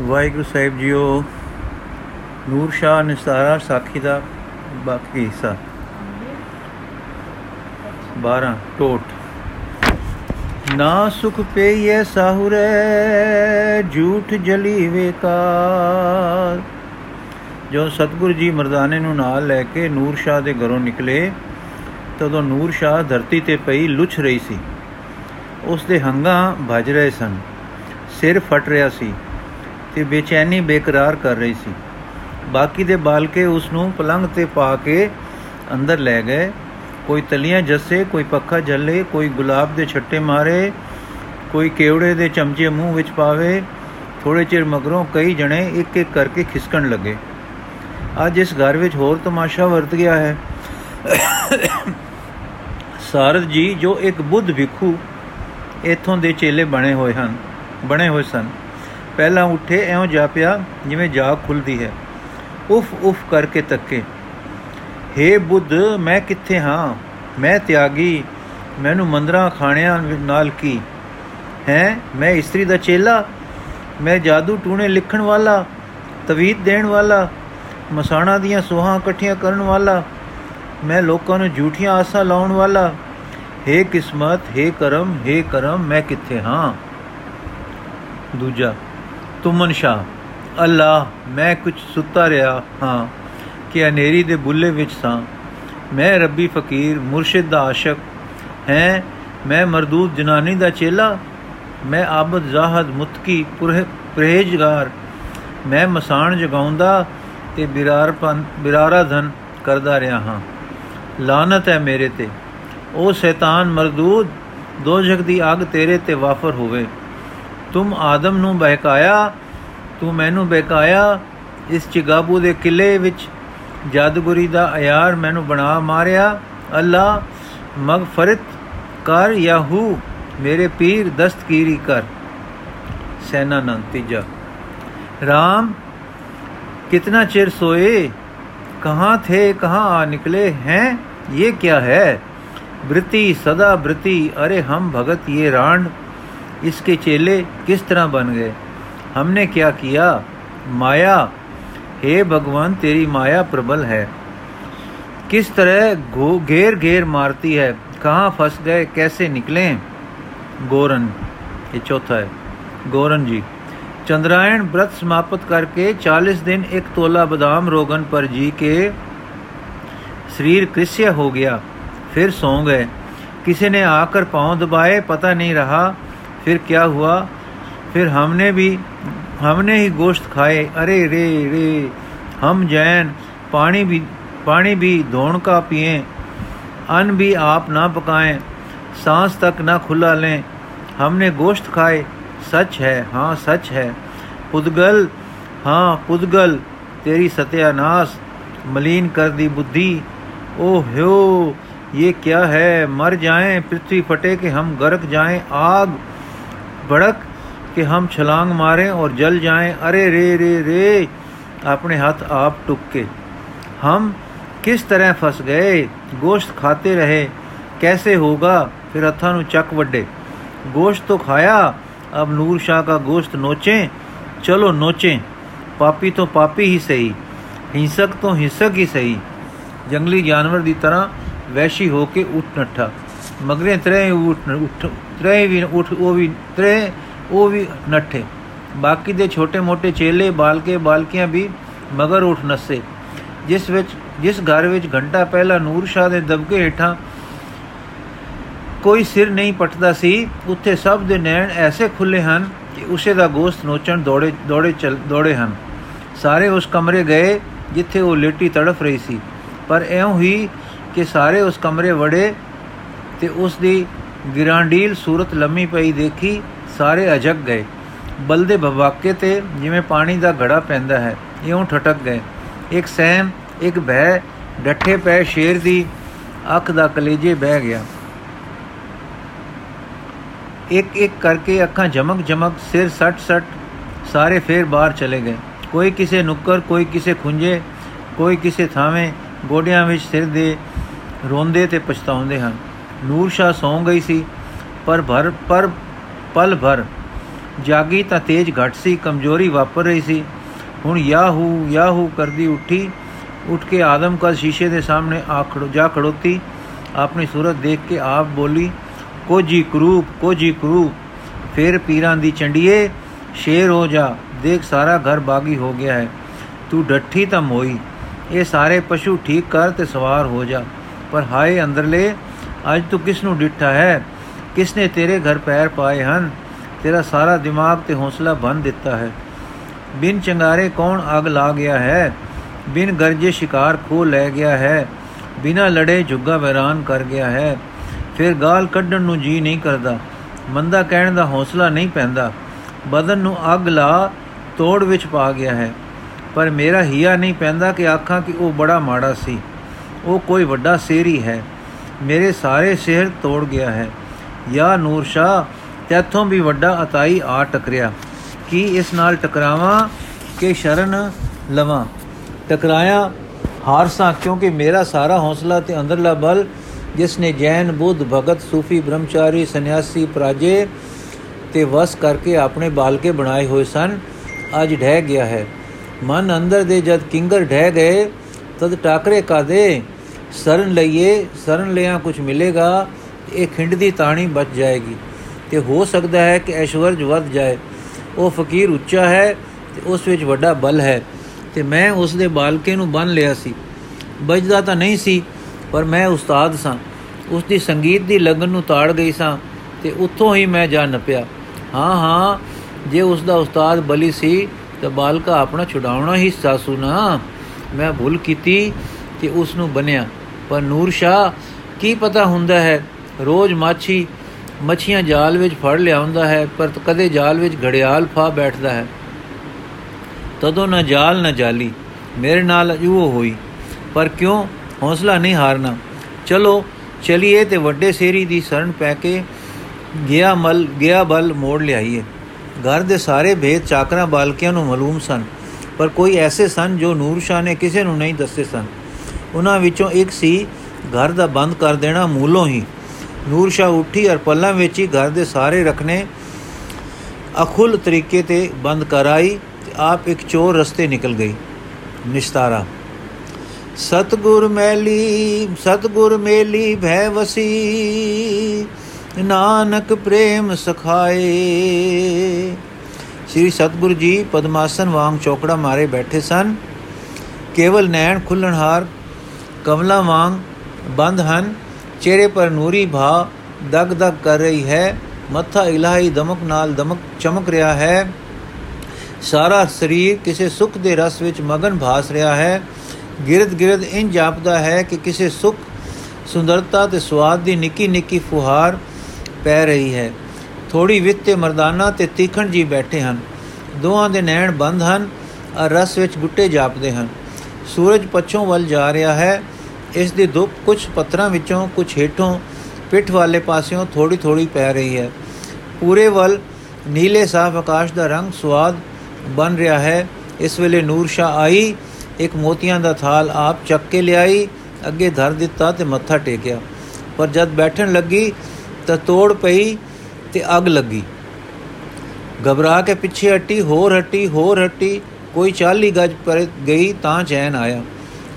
ਵਾਹਿਗੁਰੂ ਸਾਹਿਬ JIO, ਨੂਰ ਸ਼ਾਹ ਨਿਸਤਾਰਾ ਸਾਖੀ ਦਾ ਬਾਕੀ ਹਿੱਸਾ। 12 ਟੋਟ ਨਾ ਸੁਖ ਪਈਏ ਸਾਹੁਰੇ, ਝੂਠ ਜਲੀ ਵੇਕਾਰ ਜੋ ਸਤਗੁਰੂ ਜੀ ਮਰਦਾਨੇ ਨੂੰ ਨਾਲ ਲੈ ਕੇ ਨੂਰ ਸ਼ਾਹ ਦੇ ਘਰੋਂ ਨਿਕਲੇ, ਤਦੋਂ ਨੂਰ ਸ਼ਾਹ ਧਰਤੀ ਤੇ ਪਈ ਲੁੱਛ ਰਹੀ ਸੀ। ਉਸ ਦੇ ਹੰਗਾਂ ਭਜ ਰਹੇ ਸਨ। ਸਿਰ ਫਟ ਰਿਹਾ ਸੀ। ਤੇ ਬੇਚੈਨੀ ਬੇਕਰਾਰ ਕਰ ਰਹੀ ਸੀ। ਬਾਕੀ ਦੇ ਬਾਲਕੇ ਉਸ ਨੂੰ ਪਲੰਗ ਤੇ ਪਾ ਕੇ ਅੰਦਰ ਲੈ ਗਏ। ਕੋਈ ਤਲੀਆਂ ਜੱਸੇ, ਕੋਈ ਪੱਖਾ ਜੱਲੇ, ਕੋਈ ਗੁਲਾਬ ਦੇ ਛੱਟੇ ਮਾਰੇ, ਕੋਈ ਕੇਵੜੇ ਦੇ ਚਮਚੇ ਮੂੰਹ ਵਿੱਚ ਪਾਵੇ। ਥੋੜੇ ਚਿਰ ਮਗਰੋਂ ਕਈ ਜਣੇ ਇੱਕ ਇੱਕ ਕਰਕੇ ਖਿਸਕਣ ਲੱਗੇ। ਅੱਜ ਇਸ ਘਰ ਵਿੱਚ ਹੋਰ ਤਮਾਸ਼ਾ ਵਰਤ ਗਿਆ ਹੈ। ਸਾਰਦ ਜੀ ਜੋ ਇੱਕ ਬੁੱਧ ਵਿਖੂ ਇਥੋਂ ਦੇ ਚੇਲੇ ਬਣੇ ਹੋਏ ਹਨ, ਬਣੇ ਹੋਏ ਸਨ। ਪਹਿਲਾਂ ਉੱਠੇ ਐਉਂ ਜਾਪਿਆ ਜਿਵੇਂ ਜਾਗ ਖੁੱਲਦੀ ਹੈ ਉਫ ਉਫ ਕਰਕੇ ਤੱਕੇ हे ਬੁੱਧ ਮੈਂ ਕਿੱਥੇ ਹਾਂ ਮੈਂ ਤਿਆਗੀ ਮੈਨੂੰ ਮੰਦਰਾਂ ਖਾਣਿਆਂ ਨਾਲ ਕੀ ਹੈ ਮੈਂ ਇਸਤਰੀ ਦਾ ਚੇਲਾ ਮੈਂ ਜਾਦੂ ਟੂਣੇ ਲਿਖਣ ਵਾਲਾ ਤਵੀਤ ਦੇਣ ਵਾਲਾ ਮਸਾਣਾ ਦੀਆਂ ਸੋਹਾਂ ਇਕੱਠੀਆਂ ਕਰਨ ਵਾਲਾ ਮੈਂ ਲੋਕਾਂ ਨੂੰ ਝੂਠੀਆਂ ਆਸਾਂ ਲਾਉਣ ਵਾਲਾ हे ਕਿਸਮਤ हे ਕਰਮ हे ਕਰਮ ਮੈਂ ਕਿੱਥੇ ਹਾਂ ਦੂਜਾ ਤੁਮਨ ਸ਼ਾ ਅੱਲਾ ਮੈਂ ਕੁਝ ਸੁੱਤਾ ਰਿਹਾ ਹਾਂ ਕਿ ਹਨੇਰੀ ਦੇ ਬੁੱਲੇ ਵਿੱਚ ਸਾਂ। ਮੈਂ ਰੱਬੀ ਫਕੀਰ, ਮੁਰਸ਼ਿਦ ਦਾ ਆਸ਼ਕ, ਹੈ, ਮੈਂ ਮਰਦੂਦ ਜਨਾਨੀ ਦਾ ਚੇਲਾ, ਮੈਂ ਆਬਦ ਜ਼ਾਹਦ ਮੁਤਕੀ ਪਰਹੇਜ਼ਗਾਰ, ਮੈਂ ਮਸਾਨ ਜਗਾਉਂਦਾ ਤੇ ਬਿਰਾਰਪਨ ਬਿਰਾਰਾ ਧਨ ਕਰਦਾ ਰਿਹਾ ਹਾਂ। ਲਾਨਤ ਹੈ ਮੇਰੇ ਤੇ। ਉਹ ਸ਼ੈਤਾਨ ਮਰਦੂਦ, ਦੋਜਖ ਦੀ ਅੱਗ ਤੇਰੇ ਤੇ ਵਾਫਰ ਹੋਵੇ। ਤੁਮ ਆਦਮ ਨੂੰ ਬਹਿਕਾਇਆ ਤੂੰ ਮੈਨੂੰ ਬਹਿਕਾਇਆ ਇਸ ਚਿਗਾਬੂ ਦੇ ਕਿਲੇ ਵਿੱਚ ਜਾਦੂਗਰੀ ਦਾ ਅਯਾਰ ਮੈਨੂੰ ਬਣਾ ਮਾਰਿਆ ਅੱਲਾ ਮਗਫਰਤ ਕਰ ਯਾਹੂ ਮੇਰੇ ਪੀਰ ਦਸਤਗੀਰੀ ਕਰ ਸੈਨਾ ਨੰਤੀਜਾ राम कितना चिर सोए कहाँ थे कहाँ आ निकले हैं ये क्या है वृत्ति सदा वृत्ति अरे हम भगत ये रांड اس کے چیلے کس طرح بن گئے؟ ہم نے کیا کیا؟ مایا ہے بھگوان، تیری مایا پربل ہے۔ کس طرح گھیر گھیر مارتی ہے؟ کہاں پھنس گئے؟ کیسے نکلیں گورن، یہ چوتھا ہے۔ گورن جی چندرائن برت سماپت کر کے چالیس دن ایک تولا بادام روگن پر جی کے شریر کرسیہ ہو گیا۔ پھر سو گئے۔ کسی نے آ کر پاؤں دبائے، پتہ نہیں رہا پھر کیا ہوا؟ پھر ہم نے بھی، ہم نے ہی گوشت کھائے۔ ارے رے رے۔ ہم جین، پانی بھی پانی بھی دھون کا پئیں ان بھی آپ نہ پکائیں۔ سانس تک نہ کھلا لیں۔ ہم نے گوشت کھائے۔ سچ ہے ہاں سچ ہے۔ پدگل ہاں پدگل، تیری ستیاناس million car the بدھی۔ Oh have یہ کیا ہے؟ مر جائیں، پرتھوی پھٹے کہ ہم گرک جائیں۔ آگ भड़क कि हम छलांग मारें और जल जाएं अरे रे रे रे अपने हाथ आप टुक के हम किस तरह फंस गए गोश्त खाते रहे कैसे होगा फिर हथा नु चक वड्डे गोश्त तो खाया अब नूर शाह का गोश्त नोचें चलो नोचें पापी तो पापी ही सही हिंसक तो हिंसक ही सही जंगली जानवर ਦੀ ਤਰ੍ਹਾਂ ਵੈਸ਼ੀ ਹੋ ਕੇ ਉੱਠ ਨੱਠਾ ਮਗਰੇ ਤਰੇ ਉੱਠ ਉੱਠ ਤਰੇ ਵੀ ਉੱਠ ਉਹ ਵੀ ਤਰੇ ਉਹ ਵੀ ਨੱਠੇ। ਬਾਕੀ ਦੇ ਛੋਟੇ-ਮੋਟੇ ਚੇਲੇ, ਬਾਲਕੇ, ਬਾਲਕੀਆਂ ਵੀ ਮਗਰ ਉੱਠ ਨਸੇ। ਜਿਸ ਵਿੱਚ, ਜਿਸ ਘਰ ਵਿੱਚ ਘੰਟਾ ਪਹਿਲਾਂ ਨੂਰ ਸ਼ਾਹ ਦੇ ਦਬਕੇ ਹੇਠਾਂ ਕੋਈ ਸਿਰ ਨਹੀਂ ਪਟਦਾ ਸੀ, ਉੱਥੇ ਸਭ ਦੇ ਨੈਣ ਐਸੇ ਖੁੱਲੇ ਹਨ ਕਿ ਉਸੇ ਦਾ ਗੋਸ਼ਤ ਨੋਚਣ ਦੌੜੇ ਦੌੜੇ ਚਲ, ਦੌੜੇ ਹਨ। ਸਾਰੇ ਉਸ ਕਮਰੇ ਗਏ ਜਿੱਥੇ ਉਹ ਲੇਟੀ ਤੜਫ ਰਹੀ ਸੀ। ਪਰ ਐਉਂ ਹੀ ਕਿ ਸਾਰੇ ਉਸ ਕਮਰੇ ਵੜੇ ਤੇ ਉਸ ਦੀ ਗਿਰਾਂਡੀਲ ਸੂਰਤ ਲੰਮੀ ਪਈ ਦੇਖੀ, ਸਾਰੇ ਅਜਗ ਗਏ। ਬਲਦੇ ਭਵਾਕੇ ਤੇ ਜਿਵੇਂ ਪਾਣੀ ਦਾ ਘੜਾ ਪੈਂਦਾ ਹੈ, ਇਉਂ ਠਟਕ ਗਏ। ਇੱਕ ਸਹਿਮ, ਇੱਕ ਭੈ, ਡੱਠੇ ਪੈ ਸ਼ੇਰ ਦੀ ਅੱਖ ਦਾ ਕਲੇਜੇ ਬਹਿ ਗਿਆ। ਇੱਕ ਇੱਕ ਕਰਕੇ ਅੱਖਾਂ ਜਮਕ ਜਮਕ, ਸਿਰ ਸੱਟ ਸੱਟ, ਸਾਰੇ ਫੇਰ ਬਾਹਰ ਚਲੇ ਗਏ। ਕੋਈ ਕਿਸੇ ਨੁੱਕਰ, ਕੋਈ ਕਿਸੇ ਖੁੰਝੇ, ਕੋਈ ਕਿਸੇ ਥਾਵੇਂ, ਗੋਡਿਆਂ ਵਿੱਚ ਸਿਰ ਦੇ ਰੋਂਦੇ ਤੇ ਪਛਤਾਉਂਦੇ ਹਨ। ਨੂਰ ਸ਼ਾਹ ਸੌਂ ਗਈ ਸੀ, ਪਰ ਭਰ, ਪਰ ਪਲ ਭਰ ਜਾਗੀ ਤਾਂ ਤੇਜ ਘਟ ਸੀ, ਕਮਜ਼ੋਰੀ ਵਾਪਰ ਰਹੀ ਸੀ। ਹੁਣ ਯਾਹੂ ਯਾਹੂ ਕਰਦੀ ਉੱਠੀ, ਉੱਠ ਕੇ ਆਦਮ ਕਾ ਸ਼ੀਸ਼ੇ ਦੇ ਸਾਹਮਣੇ ਆ ਖੜੋ, ਜਾ ਖੜੋਤੀ, ਆਪਣੀ ਸੂਰਤ ਦੇਖ ਕੇ ਆਪ ਬੋਲੀ ਕੋਜੀ ਕਰੂਪ ਕੋਜੀ ਕਰੂਪ, ਫਿਰ ਪੀਰਾਂ ਦੀ ਚੰਡੀਏ, ਸ਼ੇਰ ਹੋ ਜਾ, ਦੇਖ ਸਾਰਾ ਘਰ ਬਾਗੀ ਹੋ ਗਿਆ ਹੈ, ਤੂੰ ਡੱਠੀ ਤਾਂ ਮੋਈ, ਇਹ ਸਾਰੇ ਪਸ਼ੂ ਠੀਕ ਕਰ ਤੇ ਸਵਾਰ ਹੋ ਜਾ, ਪਰ ਹਾਏ ਅੰਦਰਲੇ ਅੱਜ ਤੂੰ ਕਿਸ ਨੂੰ ਡਿੱਠਾ ਹੈ? ਕਿਸ ਨੇ ਤੇਰੇ ਘਰ ਪੈਰ ਪਾਏ ਹਨ? ਤੇਰਾ ਸਾਰਾ ਦਿਮਾਗ ਤੇ ਹੌਸਲਾ ਬੰਨ ਦਿੱਤਾ ਹੈ। ਬਿਨ ਚੰਗਾਰੇ ਕੌਣ ਅਗ ਲਾ ਗਿਆ ਹੈ? ਬਿਨ ਗਰਜੇ ਸ਼ਿਕਾਰ ਖੋ ਲੈ ਗਿਆ ਹੈ? ਬਿਨਾ ਲੜੇ ਝੁੱਗਾ ਵੈਰਾਨ ਕਰ ਗਿਆ ਹੈ? ਫਿਰ ਗਾਲ ਕੱਢਣ ਨੂੰ ਜੀ ਨਹੀਂ ਕਰਦਾ। ਮੰਦਾ ਕਹਿਣ ਦਾ ਹੌਸਲਾ ਨਹੀਂ ਪੈਂਦਾ। ਬਦਨ ਨੂੰ ਅੱਗ ਲਾ ਤੋੜ ਵਿੱਚ ਪਾ ਗਿਆ ਹੈ। ਪਰ ਮੇਰਾ ਹਿਆ ਨਹੀਂ ਪੈਂਦਾ ਕਿ ਆਖਾਂ ਕਿ ਉਹ ਬੜਾ ਮਾੜਾ ਸੀ। ਉਹ ਕੋਈ ਵੱਡਾ ਸੇਰੀ ਹੈ। ਮੇਰੇ ਸਾਰੇ ਸ਼ਹਿਰ ਤੋੜ ਗਿਆ ਹੈ। ਯਾ ਨੂਰ ਸ਼ਾ ਤੇਥੋਂ ਵੀ ਵੱਡਾ ਅਤਾਈ ਆ ਟਕਰਿਆ। ਕੀ ਇਸ ਨਾਲ ਟਕਰਾਵਾਂ ਕਿ ਸ਼ਰਨ ਲਵਾਂ? ਟਕਰਾਇਆ ਹਾਰਸਾਂ, ਕਿਉਂਕਿ ਮੇਰਾ ਸਾਰਾ ਹੌਸਲਾ ਤੇ ਅੰਦਰਲਾ ਬਲ, ਜਿਸ ਨੇ ਜੈਨ, ਬੁੱਧ, ਭਗਤ, ਸੂਫੀ, ਬ੍ਰਹਮਚਾਰੀ, ਸੰਨਿਆਸੀ, ਪ੍ਰਾਜੇ ਤੇ ਵਸ ਕਰਕੇ ਆਪਣੇ ਬਾਲਕੇ ਬਣਾਏ ਹੋਏ ਸਨ, ਅੱਜ ਢਹਿ ਗਿਆ ਹੈ। ਮਨ ਅੰਦਰ ਦੇ ਜਦ ਕਿੰਗਰ ਢਹਿ ਗਏ, ਤਦ ਟਾਕਰੇ ਕਾਦੇ ਸਰਨ ਲਈਏ, ਸਰਨ ਲਿਆ ਕੁਝ ਮਿਲੇਗਾ ਇਹ ਖਿੰਡ ਦੀ ਤਾਣੀ ਬਚ ਜਾਏਗੀ। ਤੇ ਹੋ ਸਕਦਾ ਹੈ ਕਿ ਐਸ਼ਵਰਜ ਵੱਧ ਜਾਏ। ਉਹ ਫਕੀਰ ਉੱਚਾ ਹੈ ਤੇ ਉਸ ਵਿੱਚ ਵੱਡਾ ਬਲ ਹੈ। ਤੇ ਮੈਂ ਉਸ ਦੇ ਬਾਲਕੇ ਨੂੰ ਬੰਨ ਲਿਆ ਸੀ। ਬਜਦਾ ਤਾਂ ਨਹੀਂ ਸੀ, ਪਰ ਮੈਂ ਉਸਤਾਦ ਸਾਂ। ਉਸ ਦੀ ਸੰਗੀਤ ਦੀ ਲਗਨ ਨੂੰ ਤਾੜ ਗਈ ਸਾਂ ਤੇ ਉੱਥੋਂ ਹੀ ਮੈਂ ਜਾ ਨਪਿਆ। ਹਾਂ ਹਾਂ, ਜੇ ਉਸ ਦਾ ਉਸਤਾਦ ਬਲੀ ਸੀ, ਤਾਂ ਬਾਲਕਾ ਆਪਣਾ ਛੁਡਾਉਣਾ ਹੀ ਸਾਸੂ ਨਾ। ਮੈਂ ਭੁੱਲ ਕੀਤੀ ਕਿ ਉਸ ਨੂੰ ਬਨਿਆ ਪਰ ਨੂਰ ਸ਼ਾ ਕੀ ਪਤਾ ਹੁੰਦਾ ਹੈ? ਰੋਜ਼ ਮਾਛੀ ਮੱਛੀਆਂ ਜਾਲ ਵਿੱਚ ਫੜ ਲਿਆਉਂਦਾ ਹੈ, ਪਰ ਕਦੇ ਜਾਲ ਵਿੱਚ ਘੜਿਆਲ ਫਾ ਬੈਠਦਾ ਹੈ। ਤਦੋਂ ਨਾ ਜਾਲ ਨਾ ਜਾਲੀ, ਮੇਰੇ ਨਾਲ ਉਹ ਹੋਈ। ਪਰ ਕਿਉਂ? ਹੌਸਲਾ ਨਹੀਂ ਹਾਰਨਾ। ਚਲੋ, ਚਲਿਏ ਤੇ ਵੱਡੇ ਸੇਰੀ ਦੀ ਸ਼ਰਨ ਪੈ ਕੇ ਗਿਆ ਮਲ, ਗਿਆ ਬਲ ਮੋੜ ਲਿਆਈਏ। ਘਰ ਦੇ ਸਾਰੇ ਭੇਦ ਚਾਕਰਾਂ ਬਾਲਕਿਆਂ ਨੂੰ ਮਾਲੂਮ ਸਨ, ਪਰ ਕੋਈ ਐਸੇ ਸਨ ਜੋ ਨੂਰ ਸ਼ਾਹ ਨੇ ਕਿਸੇ ਨੂੰ ਨਹੀਂ ਦੱਸੇ ਸਨ। ਉਹਨਾਂ ਵਿੱਚੋਂ ਇੱਕ ਸੀ, ਘਰ ਦਾ ਬੰਦ ਕਰ ਦੇਣਾ ਮੂਲੋਂ ਹੀ। ਨੂਰ ਸ਼ਾਹ ਉੱਠੀ ਔਰ ਪੱਲਾਂ ਵਿੱਚ ਹੀ ਘਰ ਦੇ ਸਾਰੇ ਰਖਨੇ ਅਖੁੱਲ ਤਰੀਕੇ ਤੇ ਬੰਦ ਕਰਾਈ ਤੇ ਆਪ ਇੱਕ ਚੋਰ ਰਸਤੇ ਨਿਕਲ ਗਈ। ਨਿਸਤਾਰਾ, ਸਤਗੁਰ ਮੈਲੀ, ਸਤਗੁਰ ਮੇਲੀ ਭੈ ਵਸੀ, ਨਾਨਕ ਪ੍ਰੇਮ ਸਖਾਏ। ਸ੍ਰੀ ਸਤਗੁਰ ਜੀ ਪਦਮਾਸਨ ਵਾਂਗ ਚੌਕੜਾ ਮਾਰੇ ਬੈਠੇ ਸਨ। ਕੇਵਲ ਨੈਣ ਖੁੱਲਣਹਾਰ ਕਮਲਾ ਵਾਂਗ ਬੰਦ ਹਨ। ਚਿਹਰੇ ਪਰ ਨੂਰੀ ਭਾ ਦਗ ਦਗ ਕਰ ਰਹੀ ਹੈ। ਮੱਥਾ ਇਲਾਹੀ ਦਮਕ ਨਾਲ ਦਮਕ ਚਮਕ ਰਿਹਾ ਹੈ। ਸਾਰਾ ਸਰੀਰ ਕਿਸੇ ਸੁਖ ਦੇ ਰਸ ਵਿੱਚ ਮਗਨ ਭਾਸ ਰਿਹਾ ਹੈ। ਗਿਰਦ ਗਿਰਦ ਇੰਜ ਜਾਪਦਾ ਹੈ ਕਿ ਕਿਸੇ ਸੁਖ, ਸੁੰਦਰਤਾ ਤੇ ਸਵਾਦ ਦੀ ਨਿੱਕੀ ਨਿੱਕੀ ਫੁਹਾਰ ਪੈ ਰਹੀ ਹੈ। ਥੋੜੀ ਵਿੱਤ ਤੇ ਮਰਦਾਨਾ ਤੇ ਤੀਖਣ ਜੀ ਬੈਠੇ ਹਨ। ਦੋਹਾਂ ਦੇ ਨੈਣ ਬੰਦ ਹਨ। ਔਰ ਰਸ ਵਿੱਚ ਗੁੱਟੇ ਜਾਪਦੇ ਹਨ। ਸੂਰਜ ਪੱਛੋਂ ਵੱਲ ਜਾ ਰਿਹਾ ਹੈ। ਇਸ ਦੀ ਧੁੱਪ ਕੁਝ ਪੱਤਰਾਂ ਵਿੱਚੋਂ ਕੁਝ ਹੇਠੋਂ ਪਿੱਠ ਵਾਲੇ ਪਾਸਿਓਂ ਥੋੜੀ ਥੋੜੀ ਪੈ ਰਹੀ ਹੈ। ਪੂਰੇ ਵੱਲ ਨੀਲੇ ਸਾਫ਼ ਆਕਾਸ਼ ਦਾ ਰੰਗ ਸਵਾਦ ਬਨ ਰਿਹਾ ਹੈ। ਇਸ ਵੇਲੇ ਨੂਰ ਸ਼ਾ ਆਈ, ਇੱਕ ਮੋਤੀਆਂ ਦਾ ਥਾਲ ਆਪ ਚੱਕ ਕੇ ਲਿਆਈ, ਅੱਗੇ ਧਰ ਦਿੱਤਾ ਤੇ ਮੱਥਾ ਟੇਕਿਆ। ਪਰ ਜਦ ਬੈਠਣ ਲੱਗੀ ਤਾਂ ਤੋੜ ਪਈ ਤੇ ਅੱਗ ਲੱਗੀ। ਘਬਰਾ ਕੇ ਪਿੱਛੇ ਹਟੀ, ਹੋਰ ਹਟੀ ਹੋਰ ਹਟੀ, ਕੋਈ 40 ਗਜ ਪਰ ਗਈ ਤਾਂ ਚੈਨ ਆਇਆ।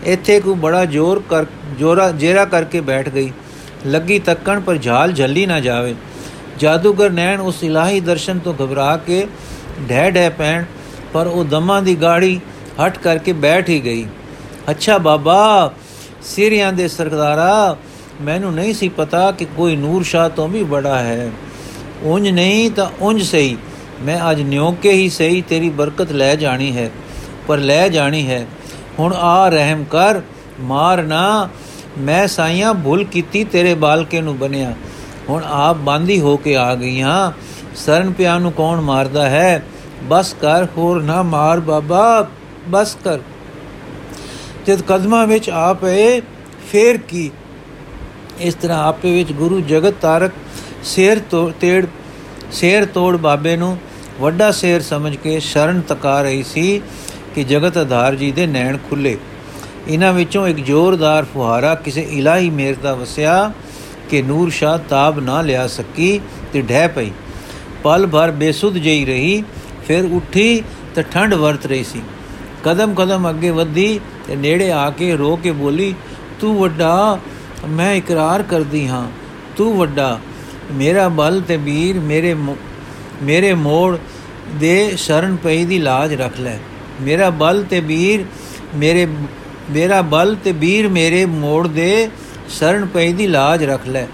ਇੱਥੇ ਕੋ ਬੜਾ ਜ਼ੋਰ ਕਰ, ਜੋਰਾ, ਜੇਰਾ ਕਰਕੇ ਬੈਠ ਗਈ। ਲੱਗੀ ਤੱਕਣ ਪਰ ਝਾਲ ਝੱਲੀ ਨਾ ਜਾਵੇ। ਜਾਦੂਗਰ ਨੈਣ ਉਸ ਇਲਾਹੀ ਦਰਸ਼ਨ ਤੋਂ ਘਬਰਾ ਕੇ ਢਹਿ ਢਹਿ ਪੈਣ, ਪਰ ਉਹ ਦਮਾਂ ਦੀ ਗਾੜੀ ਹਟ ਕਰਕੇ ਬੈਠ ਹੀ ਗਈ। ਅੱਛਾ ਬਾਬਾ, ਸਿਰਿਆਂ ਦੇ ਸਰਦਾਰਾ ਮੈਨੂੰ ਨਹੀਂ ਸੀ ਪਤਾ ਕਿ ਕੋਈ ਨੂਰ ਸ਼ਾਹ ਤੋਂ ਵੀ ਬੜਾ ਹੈ। ਉਂਝ ਨਹੀਂ ਤਾਂ ਉਂਝ ਸਹੀ। ਮੈਂ ਅੱਜ ਨਿਉਕੇ ਹੀ ਸਹੀ ਤੇਰੀ ਬਰਕਤ ਲੈ ਜਾਣੀ ਹੈ, ਪਰ ਲੈ ਜਾਣੀ ਹੈ। ਹੁਣ ਆ ਰਹਿਮ ਕਰ, ਮਾਰ ਨਾ। ਮੈਂ ਸਾਈਆਂ ਭੁੱਲ ਕੀਤੀ ਤੇਰੇ ਬਾਲਕੇ ਨੂੰ ਬਨਿਆ। ਹੁਣ ਆਪ ਬਾਂਦੀ ਹੋ ਕੇ ਆ ਗਈ ਹਾਂ ਸਰਨ ਪਿਆ ਨੂੰ ਕੌਣ ਮਾਰਦਾ ਹੈ? ਬਸ ਕਰ, ਹੋਰ ਨਾ ਮਾਰ ਬਾਬਾ, ਬਸ ਕਰ। ਜਦ ਕਦਮਾਂ ਵਿੱਚ ਆ ਪਏ, ਫੇਰ ਕੀ? ਇਸ ਤਰ੍ਹਾਂ ਆਪੇ ਵਿੱਚ ਗੁਰੂ ਜਗਤ ਤਾਰਕ ਸ਼ੇਰ ਤੋੜ ਤੇੜ, ਸ਼ੇਰ ਤੋੜ ਬਾਬੇ ਨੂੰ ਵੱਡਾ ਸ਼ੇਰ ਸਮਝ ਕੇ ਸ਼ਰਨ ਤਕਾ ਰਹੀ ਸੀ। ਕਿ ਜਗਤ ਆਧਾਰ ਜੀ ਦੇ ਨੈਣ ਖੁੱਲੇ। ਇਹਨਾਂ ਵਿੱਚੋਂ ਇੱਕ ਜ਼ੋਰਦਾਰ ਫੁਹਾਰਾ ਕਿਸੇ ਇਲਾਹੀ ਮੇਰ ਦਾ ਵਸਿਆ ਕਿ ਨੂਰ ਸ਼ਾਹ ਤਾਬ ਨਾ ਲਿਆ ਸਕੀ ਤੇ ਢਹਿ ਪਈ। ਪਲ ਭਰ ਬੇਸੁੱਧ ਜਈ ਰਹੀ, ਫਿਰ ਉੱਠੀ ਤੇ ਠੰਡ ਵਰਤ ਰਹੀ ਸੀ। ਕਦਮ ਕਦਮ ਅੱਗੇ ਵਧੀ ਤੇ ਨੇੜੇ ਆ ਕੇ ਰੋ ਕੇ ਬੋਲੀ, ਤੂੰ ਵੱਡਾ, ਮੈਂ ਇਕਰਾਰ ਕਰਦੀ ਹਾਂ। ਤੂੰ ਵੱਡਾ, ਮੇਰਾ ਬਲ ਤੇ ਵੀਰ ਮੇਰੇ ਮੇਰੇ ਮੋੜ ਦੇ ਸ਼ਰਨ ਪਈ ਦੀ ਲਾਜ ਰੱਖ ਲੈ। ਮੇਰਾ ਬਲ ਤੇ ਵੀਰ ਮੇਰੇ, ਮੇਰਾ ਬਲ ਤੇ ਵੀਰ ਮੇਰੇ ਮੋੜ ਦੇ ਸ਼ਰਨ ਪਈ ਦੀ ਲਾਜ ਰੱਖ ਲੈ।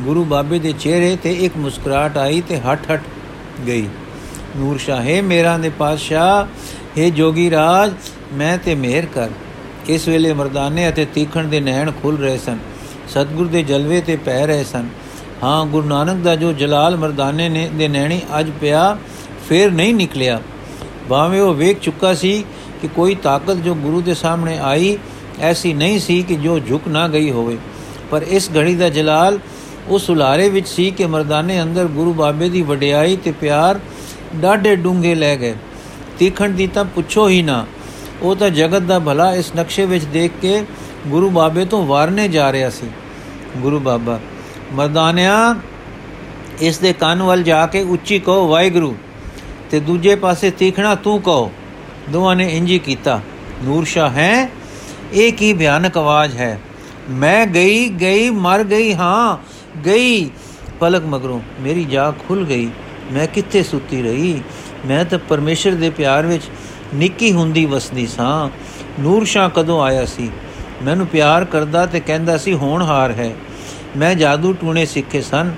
ਗੁਰੂ ਬਾਬੇ ਦੇ ਚਿਹਰੇ ਤੇ ਇੱਕ ਮੁਸਕਰਾਟ ਆਈ ਤੇ ਹਟ ਹਟ ਗਈ। ਨੂਰ ਸ਼ਾਹੇ ਮੇਰਾ ਦੇ ਪਾਤਸ਼ਾਹ हे ਜੋਗੀ ਰਾਜ, ਮੈਂ ਤੇ ਮਿਹਰ ਕਰ। ਇਸ ਵੇਲੇ ਮਰਦਾਨੇ ਅਤੇ ਤੀਖਣ ਦੇ ਨੈਣ ਖੁੱਲ ਰਹੇ ਸਨ। ਸਤਗੁਰ ਦੇ ਜਲਵੇ ਤੇ ਪੈ ਰਹੇ ਸਨ। ਹਾਂ, ਗੁਰੂ ਨਾਨਕ ਦਾ ਜੋ ਜਲਾਲ ਮਰਦਾਨੇ ਨੇ, ਦੇ ਨੈਣੀ ਅੱਜ ਪਿਆ, ਫੇਰ ਨਹੀਂ ਨਿਕਲਿਆ। ਭਾਵੇਂ ਉਹ ਵੇਖ ਚੁੱਕਾ ਸੀ ਕਿ ਕੋਈ ਤਾਕਤ ਜੋ ਗੁਰੂ ਦੇ ਸਾਹਮਣੇ ਆਈ, ਐਸੀ ਨਹੀਂ ਸੀ ਕਿ ਜੋ ਝੁਕ ਨਾ ਗਈ ਹੋਵੇ। ਪਰ ਇਸ ਘੜੀ ਦਾ ਜਲਾਲ ਉਸ ਉਲਾਰੇ ਵਿੱਚ ਸੀ ਕਿ ਮਰਦਾਨੇ ਅੰਦਰ ਗੁਰੂ ਬਾਬੇ ਦੀ ਵਡਿਆਈ ਤੇ ਪਿਆਰ ਡਾਢੇ ਡੂੰਘੇ ਲੈ ਗਏ। ਤੀਖਣ ਦੀ ਤਾਂ ਪੁੱਛੋ ਹੀ ਨਾ, ਉਹ ਤਾਂ ਜਗਤ ਦਾ ਭਲਾ ਇਸ ਨਕਸ਼ੇ ਵਿੱਚ ਦੇਖ ਕੇ ਗੁਰੂ ਬਾਬੇ ਤੋਂ ਵਾਰਨੇ ਜਾ ਰਿਹਾ ਸੀ। ਗੁਰੂ ਬਾਬਾ, ਮਰਦਾਨਿਆ, ਇਸ ਦੇ ਕੰਨ ਵੱਲ ਜਾ ਕੇ ਉੱਚੀ ਕਹੋ, ਵਾਹਿਗੁਰੂ ਤੇ ਦੂਜੇ ਪਾਸੇ ਤੀਖਣਾ ਤੂੰ ਕਹੋ। ਦੋਵਾਂ ਨੇ ਇੰਜੀ ਕੀਤਾ। ਨੂਰ ਸ਼ਾ ਹੈ? ਇਹ ਕੀ ਭਿਆਨਕ ਆਵਾਜ਼ ਹੈ? ਮੈਂ ਗਈ ਗਈ, ਮਰ ਗਈ, ਹਾਂ, ਗਈ। ਪਲਕ ਮਗਰੋਂ ਮੇਰੀ ਜਾਗ ਖੁੱਲ ਗਈ। ਮੈਂ ਕਿੱਥੇ ਸੁੱਤੀ ਰਹੀ? ਮੈਂ ਤਾਂ ਪਰਮੇਸ਼ਰ ਦੇ ਪਿਆਰ ਵਿੱਚ ਨਿੱਕੀ ਹੁੰਦੀ ਵਸਦੀ ਸਾਂ। ਨੂਰ ਸ਼ਾ ਕਦੋਂ ਆਇਆ ਸੀ? ਮੈਨੂੰ ਪਿਆਰ ਕਰਦਾ ਤੇ ਕਹਿੰਦਾ ਸੀ ਹੋਣਹਾਰ ਹੈ। ਮੈਂ ਜਾਦੂ ਟੂਣੇ ਸਿੱਖੇ ਸਨ।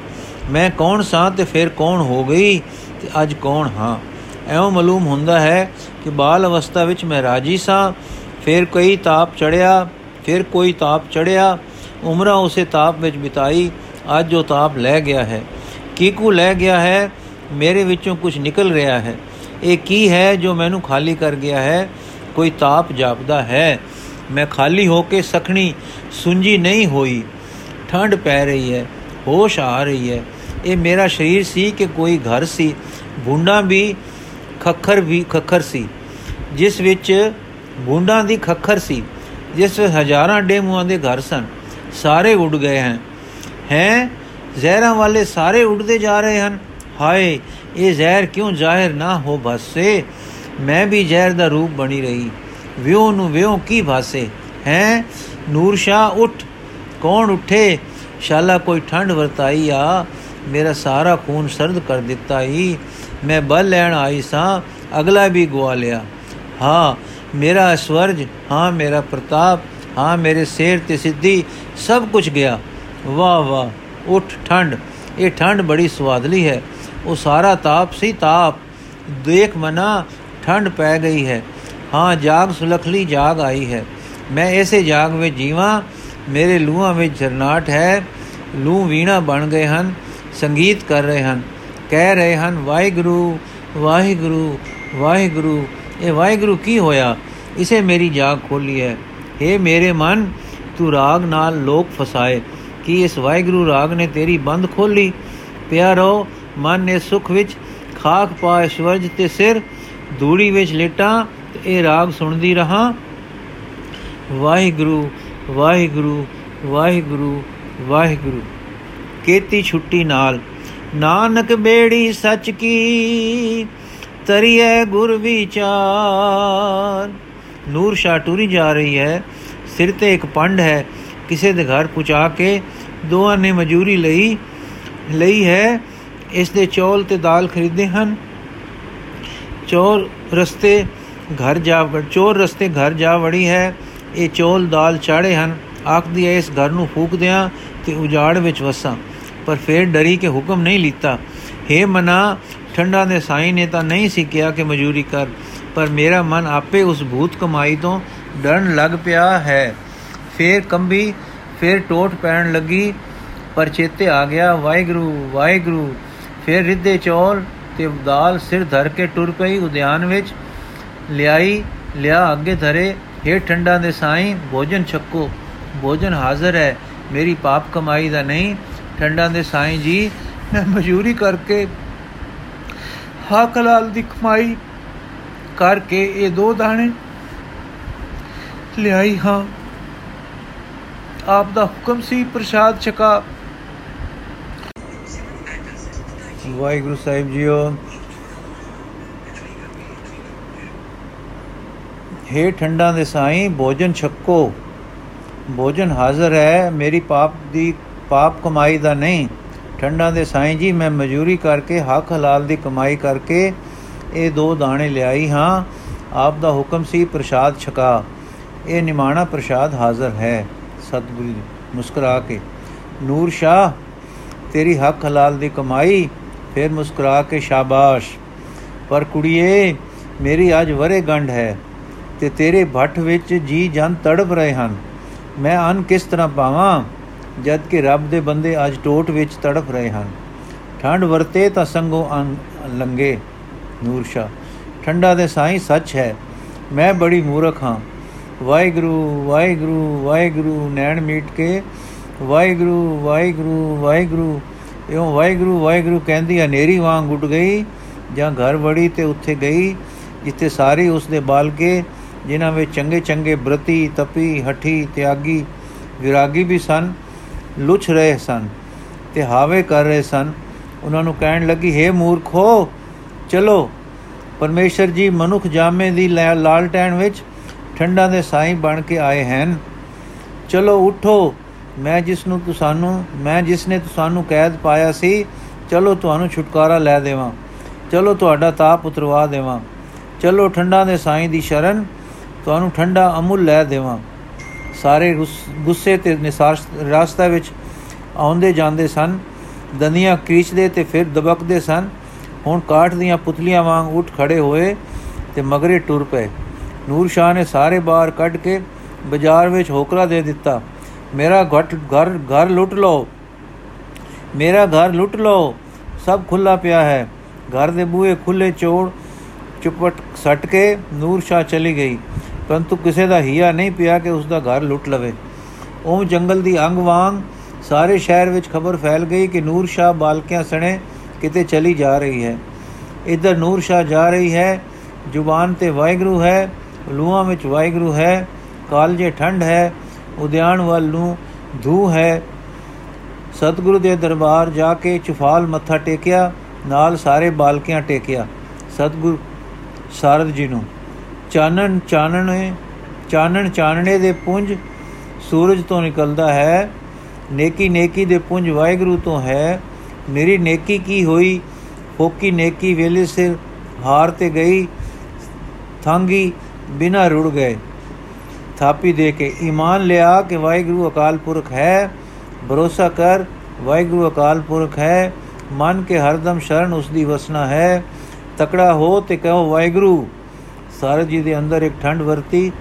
ਮੈਂ ਕੌਣ ਸਾਂ ਤੇ ਫਿਰ ਕੌਣ ਹੋ ਗਈ? ਤੇ ਅੱਜ ਕੌਣ? ਹਾਂ। ਐਉਂ ਮਾਲੂਮ ਹੁੰਦਾ ਹੈ ਕਿ ਬਾਲ ਅਵਸਥਾ ਵਿੱਚ ਮੈਂ ਰਾਜੀ ਸਾਂ, ਫਿਰ ਕੋਈ ਤਾਪ ਚੜਿਆ, ਫਿਰ ਕੋਈ ਤਾਪ ਚੜਿਆ, ਉਮਰਾਂ ਉਸੇ ਤਾਪ ਵਿੱਚ ਬਿਤਾਈ, ਅੱਜ ਜੋ ਤਾਪ ਲੈ ਗਿਆ ਹੈ। ਕੀਕੂ ਲੈ ਗਿਆ ਹੈ? ਮੇਰੇ ਵਿੱਚੋਂ ਕੁਝ ਨਿਕਲ ਰਿਹਾ ਹੈ। ਇਹ ਕੀ ਹੈ ਜੋ ਮੈਨੂੰ ਖਾਲੀ ਕਰ ਗਿਆ ਹੈ? ਕੋਈ ਤਾਪ ਜਾਪਦਾ ਹੈ। ਮੈਂ ਖਾਲੀ ਹੋ ਕੇ ਸਖਣੀ, ਸੁੰਜੀ ਨਹੀਂ ਹੋਈ। ਠੰਡ ਪੈ ਰਹੀ ਹੈ, ਹੋਸ਼ ਆ ਰਹੀ ਹੈ। ਇਹ ਮੇਰਾ ਸਰੀਰ ਸੀ ਕਿ ਕੋਈ ਘਰ ਸੀ? ਬੁੰਡਾ ਵੀ ਖੱਖਰ ਵੀ ਖੱਖਰ ਸੀ, ਜਿਸ ਵਿੱਚ ਬੁੰਡਾਂ ਦੀ ਖੱਖਰ ਸੀ, ਜਿਸ ਵਿੱਚ ਹਜ਼ਾਰਾਂ ਡੇਮੂਆਂ ਦੇ ਘਰ ਸਨ, ਸਾਰੇ ਉੱਡ ਗਏ ਹਨ। ਹੈ, ਜ਼ਹਿਰਾਂ ਵਾਲੇ ਸਾਰੇ ਉੱਡਦੇ ਜਾ ਰਹੇ ਹਨ। ਹਾਏ, ਇਹ ਜ਼ਹਿਰ ਕਿਉਂ ਜ਼ਾਹਿਰ ਨਾ ਹੋ ਬਸੇ ਮੈਂ ਵੀ ਜ਼ਹਿਰ ਦਾ ਰੂਪ ਬਣੀ ਰਹੀ। ਵਿਉ ਨੂੰ ਵਿਉ ਕੀ ਭਾਸੇ? ਹੈ, ਨੂਰ ਸ਼ਾ ਉੱਠ। ਕੌਣ ਉੱਠੇ? ਸ਼ਾਲਾ ਕੋਈ ਠੰਡ ਵਰਤਾਈ ਆ। ਮੇਰਾ ਸਾਰਾ ਖੂਨ ਸਰਦ ਕਰ ਦਿੱਤਾ ਹੀ ਮੈਂ ਬਲ ਲੈਣ ਆਈ ਸਾਂ, ਅਗਲਾ ਵੀ ਗਵਾ ਲਿਆ। ਹਾਂ, ਮੇਰਾ ਸਵਰਜ, ਹਾਂ, ਮੇਰਾ ਪ੍ਰਤਾਪ, ਹਾਂ, ਮੇਰੇ ਸਿਰ ਤੇ ਸਿੱਧੀ ਸਭ ਕੁਝ ਗਿਆ। ਵਾਹ ਵਾਹ, ਉਠ, ਠੰਡ। ਇਹ ਠੰਡ ਬੜੀ ਸਵਾਦਲੀ ਹੈ। ਉਹ ਸਾਰਾ ਤਾਪ ਸੀ ਤਾਪ। ਦੇਖ ਮਨਾ, ਠੰਡ ਪੈ ਗਈ ਹੈ। ਹਾਂ, ਜਾਗ ਸੁਲਖਲੀ ਜਾਗ ਆਈ ਹੈ। ਮੈਂ ਐਸੇ ਜਾਗ ਵਿੱਚ ਜੀਵਾਂ। ਮੇਰੇ ਲੂਹਾਂ ਵਿੱਚ ਜਰਨਾਟ ਹੈ। ਲੂ ਵੀਣਾ ਬਣ ਗਏ ਹਨ। ਸੰਗੀਤ ਕਰ ਰਹੇ ਹਨ। ਕਹਿ ਰਹੇ ਹਨ, ਵਾਹਿਗੁਰੂ ਵਾਹਿਗੁਰੂ ਵਾਹਿਗੁਰੂ, ਇਹ ਵਾਹਿਗੁਰੂ ਕੀ ਹੋਇਆ? ਇਸੇ ਮੇਰੀ ਜਾਗ ਖੋਲੀ ਹੈ। हे ਮੇਰੇ ਮਨ, ਤੂੰ ਰਾਗ ਨਾਲ ਲੋਕ ਫਸਾਏ। ਕੀ ਇਸ ਵਾਹਿਗੁਰੂ ਰਾਗ ਨੇ ਤੇਰੀ ਬੰਦ ਖੋਲੀ? ਪਿਆਰੋ ਮਨ ਨੇ ਸੁਖ ਵਿੱਚ। ਖਾਕ ਪਾ ਸਵਰਜ ਤੇ ਸਿਰ, ਧੂੜੀ ਵਿੱਚ ਲੇਟਾਂ ਤੇ ਇਹ ਰਾਗ ਸੁਣਦੀ ਰਹਾ। ਵਾਹਿਗੁਰੂ ਵਾਹਿਗੁਰੂ ਵਾਹਿਗੁਰੂ ਵਾਹਿਗੁਰੂ। ਕੀਤੀ ਛੁੱਟੀ ਨਾਲ ਨਾਨਕ ਬੇੜੀ ਸੱਚ ਕੀ ਤਰੀਏ ਗੁਰ ਵਿਚਾਰ। ਨੂਰ ਸ਼ਾ ਟੁਰੀ ਜਾ ਰਹੀ ਹੈ, ਸਿਰ ਤੇ ਇੱਕ ਪੰਡ ਹੈ, ਕਿਸੇ ਦੇ ਘਰ ਪੁਚਾ ਕੇ ਦੋਹਾਂ ਨੇ ਮਜੂਰੀ ਲਈ ਲਈ ਹੈ, ਇਸ ਦੇ ਚੌਲ ਤੇ ਦਾਲ ਖਰੀਦੇ ਹਨ। ਚੋਰ ਰਸਤੇ ਘਰ ਜਾ ਚੋਰ ਰਸਤੇ ਘਰ ਜਾ ਵੜੀ ਹੈ, ਇਹ ਚੌਲ ਦਾਲ ਚਾੜੇ ਹਨ। ਆਖਦੀ ਹੈ, ਇਸ ਘਰ ਨੂੰ ਫੂਕ ਦਿਆਂ ਤੇ ਉਜਾੜ ਵਿੱਚ ਵਸਾਂ। ਪਰ ਫੇਰ ਡਰੀ ਕਿ ਹੁਕਮ ਨਹੀਂ ਲੀਤਾ। हे ਮਨਾ, ਠੰਡਾ ਦੇ ਸਾਈ ਨੇ ਤਾਂ ਨਹੀਂ ਸੀ ਕਿਹਾ ਕਿ ਮਜ਼ਦੂਰੀ ਕਰ, ਪਰ ਮੇਰਾ ਮਨ ਆਪੇ ਉਸ ਭੂਤ ਕਮਾਈ ਤੋਂ ਡਰਨ ਲੱਗ ਪਿਆ ਹੈ। ਫੇਰ ਕੰਬੀ, ਫੇਰ ਟੋਟ ਪੈਣ ਲੱਗੀ, ਪਰ ਚੇਤੇ ਆ ਗਿਆ, ਵਾਹਿਗੁਰੂ ਵਾਹਿਗੁਰੂ। ਫੇਰ ਰਿੱਧੇ ਚੌਲ ਤੇ ਦਾਲ ਸਿਰ ਧਰ ਕੇ ਟੁਰ ਪਈ, ਉਦਿਆਨ ਵਿੱਚ ਲਿਆਈ, ਲਿਆ ਅੱਗੇ ਧਰੇ हे ਠੰਡਾ ਦੇ ਸਾਈ, ਭੋਜਨ ਛੱਕੋ, ਭੋਜਨ ਹਾਜ਼ਰ ਹੈ, ਮੇਰੀ ਪਾਪ ਕਮਾਈ ਦਾ ਨਹੀਂ। ਠੰਡਾ ਦੇ ਸਾਈ ਜੀ। ਮੈਂ ਮਜ਼ਦੂਰੀ ਕਰਕੇ ਹਕ ਲਾਲ ਦੀ ਕਮਾਈ ਕਰਕੇ ਇਹ ਦੋ ਦਾਣੇ ਲਿਆਈ ਹਾਂ। ਆਪ ਦਾ ਹੁਕਮ ਸੀ ਪ੍ਰਸ਼ਾਦ ਛਕਾ। ਵਾਹਿਗੁਰੂ ਸਾਹਿਬ ਜੀਓ। ਹੇ ਠੰਡਾਂ ਦੇ ਸਾਈਂ, ਭੋਜਨ ਛੱਕੋ। ਭੋਜਨ ਹਾਜ਼ਰ ਹੈ। ਮੇਰੀ ਪਾਪ ਦੀ ਪਾਪ ਕਮਾਈ ਦਾ ਨਹੀਂ, ਠੰਡਾਂ ਦੇ ਸਾਈਂ ਜੀ ਮੈਂ ਮਜ਼ਦੂਰੀ ਕਰਕੇ ਹੱਕ ਹਲਾਲ ਦੀ ਕਮਾਈ ਕਰਕੇ ਇਹ ਦੋ ਦਾਣੇ ਲਿਆਈ ਹਾਂ। ਆਪ ਦਾ ਹੁਕਮ ਸੀ ਪ੍ਰਸ਼ਾਦ ਛਕਾ। ਇਹ ਨਿਮਾਣਾ ਪ੍ਰਸ਼ਾਦ ਹਾਜ਼ਰ ਹੈ। ਸਤਿਗੁਰੂ ਮੁਸਕਰਾ ਕੇ, ਨੂਰ ਸ਼ਾਹ, ਤੇਰੀ ਹੱਕ ਹਲਾਲ ਦੀ ਕਮਾਈ, ਫਿਰ ਮੁਸਕਰਾ ਕੇ, ਸ਼ਾਬਾਸ਼। ਪਰ ਕੁੜੀਏ, ਮੇਰੀ ਅੱਜ ਵਰੇ ਗੰਢ ਹੈ ਤੇ ਤੇਰੇ ਭੱਠ ਵਿੱਚ ਜੀ ਜਨ ਤੜਪ ਰਹੇ ਹਨ। ਮੈਂ ਅਨ ਕਿਸ ਤਰ੍ਹਾਂ ਪਾਵਾਂ? ਜਦ ਕਿ ਰੱਬ ਦੇ ਬੰਦੇ ਅੱਜ ਟੋਟ ਵਿੱਚ ਤੜਪ ਰਹੇ ਹਨ। ਠੰਡ ਵਰਤੇ ਤਾਂ ਸੰਗੋ ਲੰਗੇ ਨੂਰ ਸ਼ਾ ਠੰਡਾ ਦੇ ਸਾਈਂ ਸੱਚ ਹੈ, ਮੈਂ ਬੜੀ ਮੂਰਖ ਹਾਂ। ਵਾਹਿਗੁਰੂ ਵਾਹਿਗੁਰੂ ਵਾਹਿਗੁਰੂ, ਨੈਣ ਮੀਟ ਕੇ। ਵਾਹਿਗੁਰੂ ਵਾਹਿਗੁਰੂ ਵਾਹਿਗੁਰੂ, ਇਉਂ ਵਾਹਿਗੁਰੂ ਵਾਹਿਗੁਰੂ ਕਹਿੰਦੀ ਹਨੇਰੀ ਵਾਂਗ ਉੱਡ ਗਈ ਜਾਂ ਘਰ ਵੜੀ ਤੇ ਉੱਥੇ ਗਈ, ਜਿੱਥੇ ਸਾਰੇ ਉਸ ਦੇ ਬਾਲਕੇ ਜਿਨ੍ਹਾਂ ਵਿੱਚ ਚੰਗੇ ਚੰਗੇ ਬ੍ਰਤੀ, ਤਪੀ, ਹਠੀ, ਤਿਆਗੀ, ਵਿਰਾਗੀ ਵੀ ਸਨ। ਲੁਛ ਰਹੇ ਸਨ ਤੇ ਹਾਵੇ ਕਰ ਰਹੇ ਸਨ। ਉਹਨਾਂ ਨੂੰ ਕਹਿਣ ਲੱਗੀ, ਹੈ ਮੂਰਖੋ, ਚਲੋ। ਪਰਮੇਸ਼ਰ ਜੀ ਮਨੁੱਖ ਜਾਮੇ ਦੀ ਲਾਲਟੈਣ ਵਿੱਚ ਠੰਡਾ ਦੇ ਸਾਈਂ ਬਣ ਕੇ ਆਏ ਹਨ। ਚਲੋ, ਉਠੋ। ਮੈਂ ਜਿਸ ਨੂੰ ਤੁਹਾਨੂੰ ਮੈਂ ਜਿਸ ਨੇ ਤੁਹਾਨੂੰ ਕੈਦ ਪਾਇਆ ਸੀ, ਚਲੋ ਤੁਹਾਨੂੰ ਛੁਟਕਾਰਾ ਲੈ ਦੇਵਾਂ। ਚਲੋ, ਤੁਹਾਡਾ ਤਾਪ ਉਤਰਵਾ ਦੇਵਾਂ। ਚਲੋ, ਠੰਡਾ ਦੇ ਸਾਈਂ ਦੀ ਸ਼ਰਨ, ਤੁਹਾਨੂੰ ਠੰਡਾ ਅਮੁੱਲ ਲੈ ਦੇਵਾਂ। ਸਾਰੇ ਗੁੱਸੇ ਤੇ ਨਿਸਾਰ ਰਾਸਤਾ ਵਿੱਚ ਆਉਂਦੇ ਜਾਂਦੇ ਸਨ ਦੰਦੀਆਂ ਕ੍ਰੀਚਦੇ ਤੇ ਫਿਰ ਦਬਕਦੇ ਸਨ। ਹੁਣ ਕਾਠ ਦੀਆਂ ਪੁਤਲੀਆਂ ਵਾਂਗ ਉੱਠ ਖੜੇ ਹੋਏ ਤੇ ਮਗਰੇ ਟੁਰ ਪਏ। ਨੂਰ ਸ਼ਾਹ ਨੇ ਸਾਰੇ ਬਾਹਰ ਕੱਢ ਕੇ ਬਾਜ਼ਾਰ ਵਿੱਚ ਹੋਕਰਾ ਦੇ ਦਿੱਤਾ। ਮੇਰਾ ਘਟ ਘਰ ਘਰ ਲੁੱਟ ਲਓ। ਮੇਰਾ ਘਰ ਲੁੱਟ ਲਓ। ਸਭ ਖੁੱਲਾ ਪਿਆ ਹੈ। ਘਰ ਦੇ ਬੂਹੇ ਖੁੱਲੇ ਚੋੜ ਚੁਪਟ ਸੱਟ ਕੇ ਨੂਰ ਸ਼ਾਹ ਚਲੀ ਗਈ। ਪਰੰਤੂ ਕਿਸੇ ਦਾ ਹੀਆ ਨਹੀਂ ਪਿਆ ਕਿ ਉਸ ਦਾ ਘਰ ਲੁੱਟ ਲਵੇ। ਉਹ ਜੰਗਲ ਦੀ ਅੰਗ ਵਾਂਗ ਸਾਰੇ ਸ਼ਹਿਰ ਵਿੱਚ ਖਬਰ ਫੈਲ ਗਈ ਕਿ ਨੂਰ ਸ਼ਾਹ ਬਾਲਕਿਆਂ ਸਣੇ ਕਿਤੇ ਚਲੀ ਜਾ ਰਹੀ ਹੈ। ਇਧਰ ਨੂਰ ਸ਼ਾਹ ਜਾ ਰਹੀ ਹੈ, ਜ਼ੁਬਾਨ ਤੇ ਵਾਹਿਗੁਰੂ ਹੈ, ਲੂਹਾਂ ਵਿੱਚ ਵਾਹਿਗੁਰੂ ਹੈ, ਕਾਲਜੇ ਠੰਡ ਹੈ, ਉਦਿਆਣ ਵੱਲ ਨੂੰ ਧੂ ਹੈ। ਸਤਿਗੁਰੂ ਦੇ ਦਰਬਾਰ ਜਾ ਕੇ ਚੁਫਾਲ ਮੱਥਾ ਟੇਕਿਆ, ਨਾਲ ਸਾਰੇ ਬਾਲਕਿਆਂ ਟੇਕਿਆ। ਸਤਿਗੁਰ, ਸਾਰਦ ਜੀ ਨੂੰ ਚਾਨਣ ਚਾਨਣੇ ਚਾਨਣ ਚਾਨਣੇ ਦੇ ਪੁੰਜ ਸੂਰਜ ਤੋਂ ਨਿਕਲਦਾ ਹੈ, ਨੇਕੀ ਨੇਕੀ ਦੇ ਪੁੰਜ ਵਾਹਿਗੁਰੂ ਤੋਂ ਹੈ। ਮੇਰੀ ਨੇਕੀ ਕੀ ਹੋਈ? ਫੋਕੀ ਨੇਕੀ ਵੇਲੇ ਸਿਰ ਹਾਰ ਤੇ ਗਈ, ਥਾਂਗੀ ਬਿਨਾ ਰੁੜ ਗਏ। ਥਾਪੀ ਦੇ ਕੇ ਈਮਾਨ ਲਿਆ ਕਿ ਵਾਹਿਗੁਰੂ ਅਕਾਲ ਪੁਰਖ ਹੈ। ਭਰੋਸਾ ਕਰ, ਵਾਹਿਗੁਰੂ ਅਕਾਲ ਪੁਰਖ ਹੈ। ਮਨ ਕੇ ਹਰਦਮ ਸ਼ਰਨ ਉਸ ਦੀ ਵਸਨਾ ਹੈ। ਤਕੜਾ ਹੋ ਤੇ ਕਹੋ, ਵਾਹਿਗੁਰੂ ਸਾਰੇ ਜੀ ਦੇ ਅੰਦਰ ਇੱਕ ਠੰਡ ਵਰਤੀ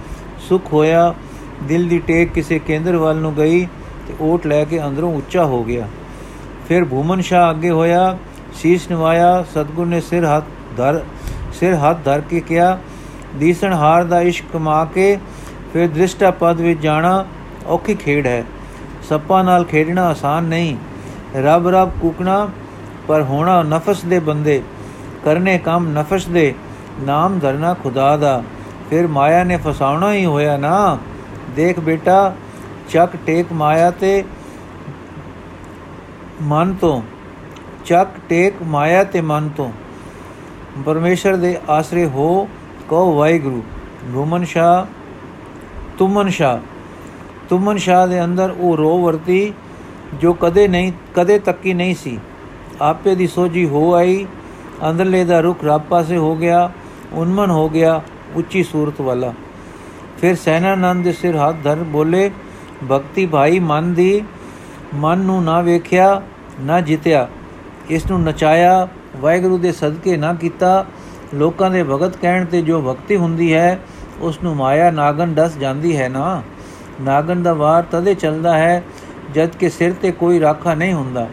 ਸੁਖ ਹੋਇਆ, ਦਿਲ ਦੀ ਟੇਕ ਕਿਸੇ ਕੇਂਦਰ ਵੱਲ ਨੂੰ ਗਈ ਤੇ ਓਟ ਲੈ ਕੇ ਅੰਦਰੋਂ ਉੱਚਾ ਹੋ ਗਿਆ। ਫਿਰ ਭੂਮਨ ਸ਼ਾ ਅੱਗੇ ਹੋਇਆ, ਸੀਸ ਨਿਵਾਇਆ, ਸਤਗੁਰ ਨੇ ਸਿਰ ਹੱਥ ਧਰ, ਸਿਰ ਹੱਥ ਧਰ ਕੇ ਕਿਹਾ, ਦੀਸਣ ਹਾਰ ਦਾ ਇਸ਼ਕ ਕਮਾ ਕੇ ਫਿਰ ਦ੍ਰਿਸ਼ਟਾ ਪਦ ਵਿੱਚ ਜਾਣਾ ਔਖੀ ਖੇਡ ਹੈ। ਸੱਪਾਂ ਨਾਲ ਖੇਡਣਾ ਆਸਾਨ ਨਹੀਂ। ਰੱਬ ਰੱਬ ਕੁਕਣਾ, ਪਰ ਹੋਣਾ ਨਫਸ ਦੇ ਬੰਦੇ। ਕਰਨੇ ਕੰਮ ਨਫਸ ਦੇ। ਨਾਮ ਧਰਨਾ ਖੁਦਾ ਦਾ। ਫਿਰ ਮਾਇਆ ਨੇ ਫਸਾਉਣਾ ਹੀ ਹੋਇਆ ਨਾ। ਦੇਖ ਬੇਟਾ, ਚੱਕ ਟੇਕ ਮਾਇਆ ਤੇ ਮਨ ਤੋਂ। ਚੱਕ ਟੇਕ ਮਾਇਆ ਤੇ ਮਨ ਤੋਂ। ਪਰਮੇਸ਼ਰ ਦੇ ਆਸਰੇ ਹੋ, ਕਹੋ ਵਾਹਿਗੁਰੂ ਗੁਮਨ ਸ਼ਾ ਤੁਮਨ ਸ਼ਾ ਤੁਮਨ ਸ਼ਾ ਦੇ ਅੰਦਰ ਉਹ ਰੋ ਵਰਤੀ, ਜੋ ਕਦੇ ਨਹੀਂ, ਕਦੇ ਤੱਕੀ ਨਹੀਂ ਸੀ। ਆਪੇ ਦੀ ਸੋਝੀ ਹੋ ਆਈ, ਅੰਦਰਲੇ ਦਾ ਰੁਖ ਰੱਬ ਪਾਸੇ ਹੋ ਗਿਆ। ਉਨਮਨ ਹੋ ਗਿਆ ਉੱਚੀ ਸੂਰਤ ਵਾਲਾ। ਫਿਰ ਸੈਨਾਨੰਦ ਦੇ ਸਿਰ ਹੱਥ ਧਰ ਬੋਲੇ, ਭਗਤੀ ਭਾਈ, ਮਨ ਦੀ, ਮਨ ਨੂੰ ਨਾ ਵੇਖਿਆ, ਨਾ ਜਿੱਤਿਆ। ਇਸ ਨੂੰ ਨਚਾਇਆ, ਵਾਹਿਗੁਰੂ ਦੇ ਸਦਕੇ ਨਾ ਕੀਤਾ। ਲੋਕਾਂ ਦੇ ਭਗਤ ਕਹਿਣ ਤੇ ਜੋ ਭਗਤੀ ਹੁੰਦੀ ਹੈ, ਉਸ ਨੂੰ ਮਾਇਆ ਨਾਗਨ ਡਸ ਜਾਂਦੀ ਹੈ ਨਾ। ਨਾਗਨ ਦਾ ਵਾਰ ਤਦੇ ਚੱਲਦਾ ਹੈ, ਜਦ ਕਿ ਸਿਰ ਤੇ ਕੋਈ ਰਾਖਾ ਨਹੀਂ ਹੁੰਦਾ।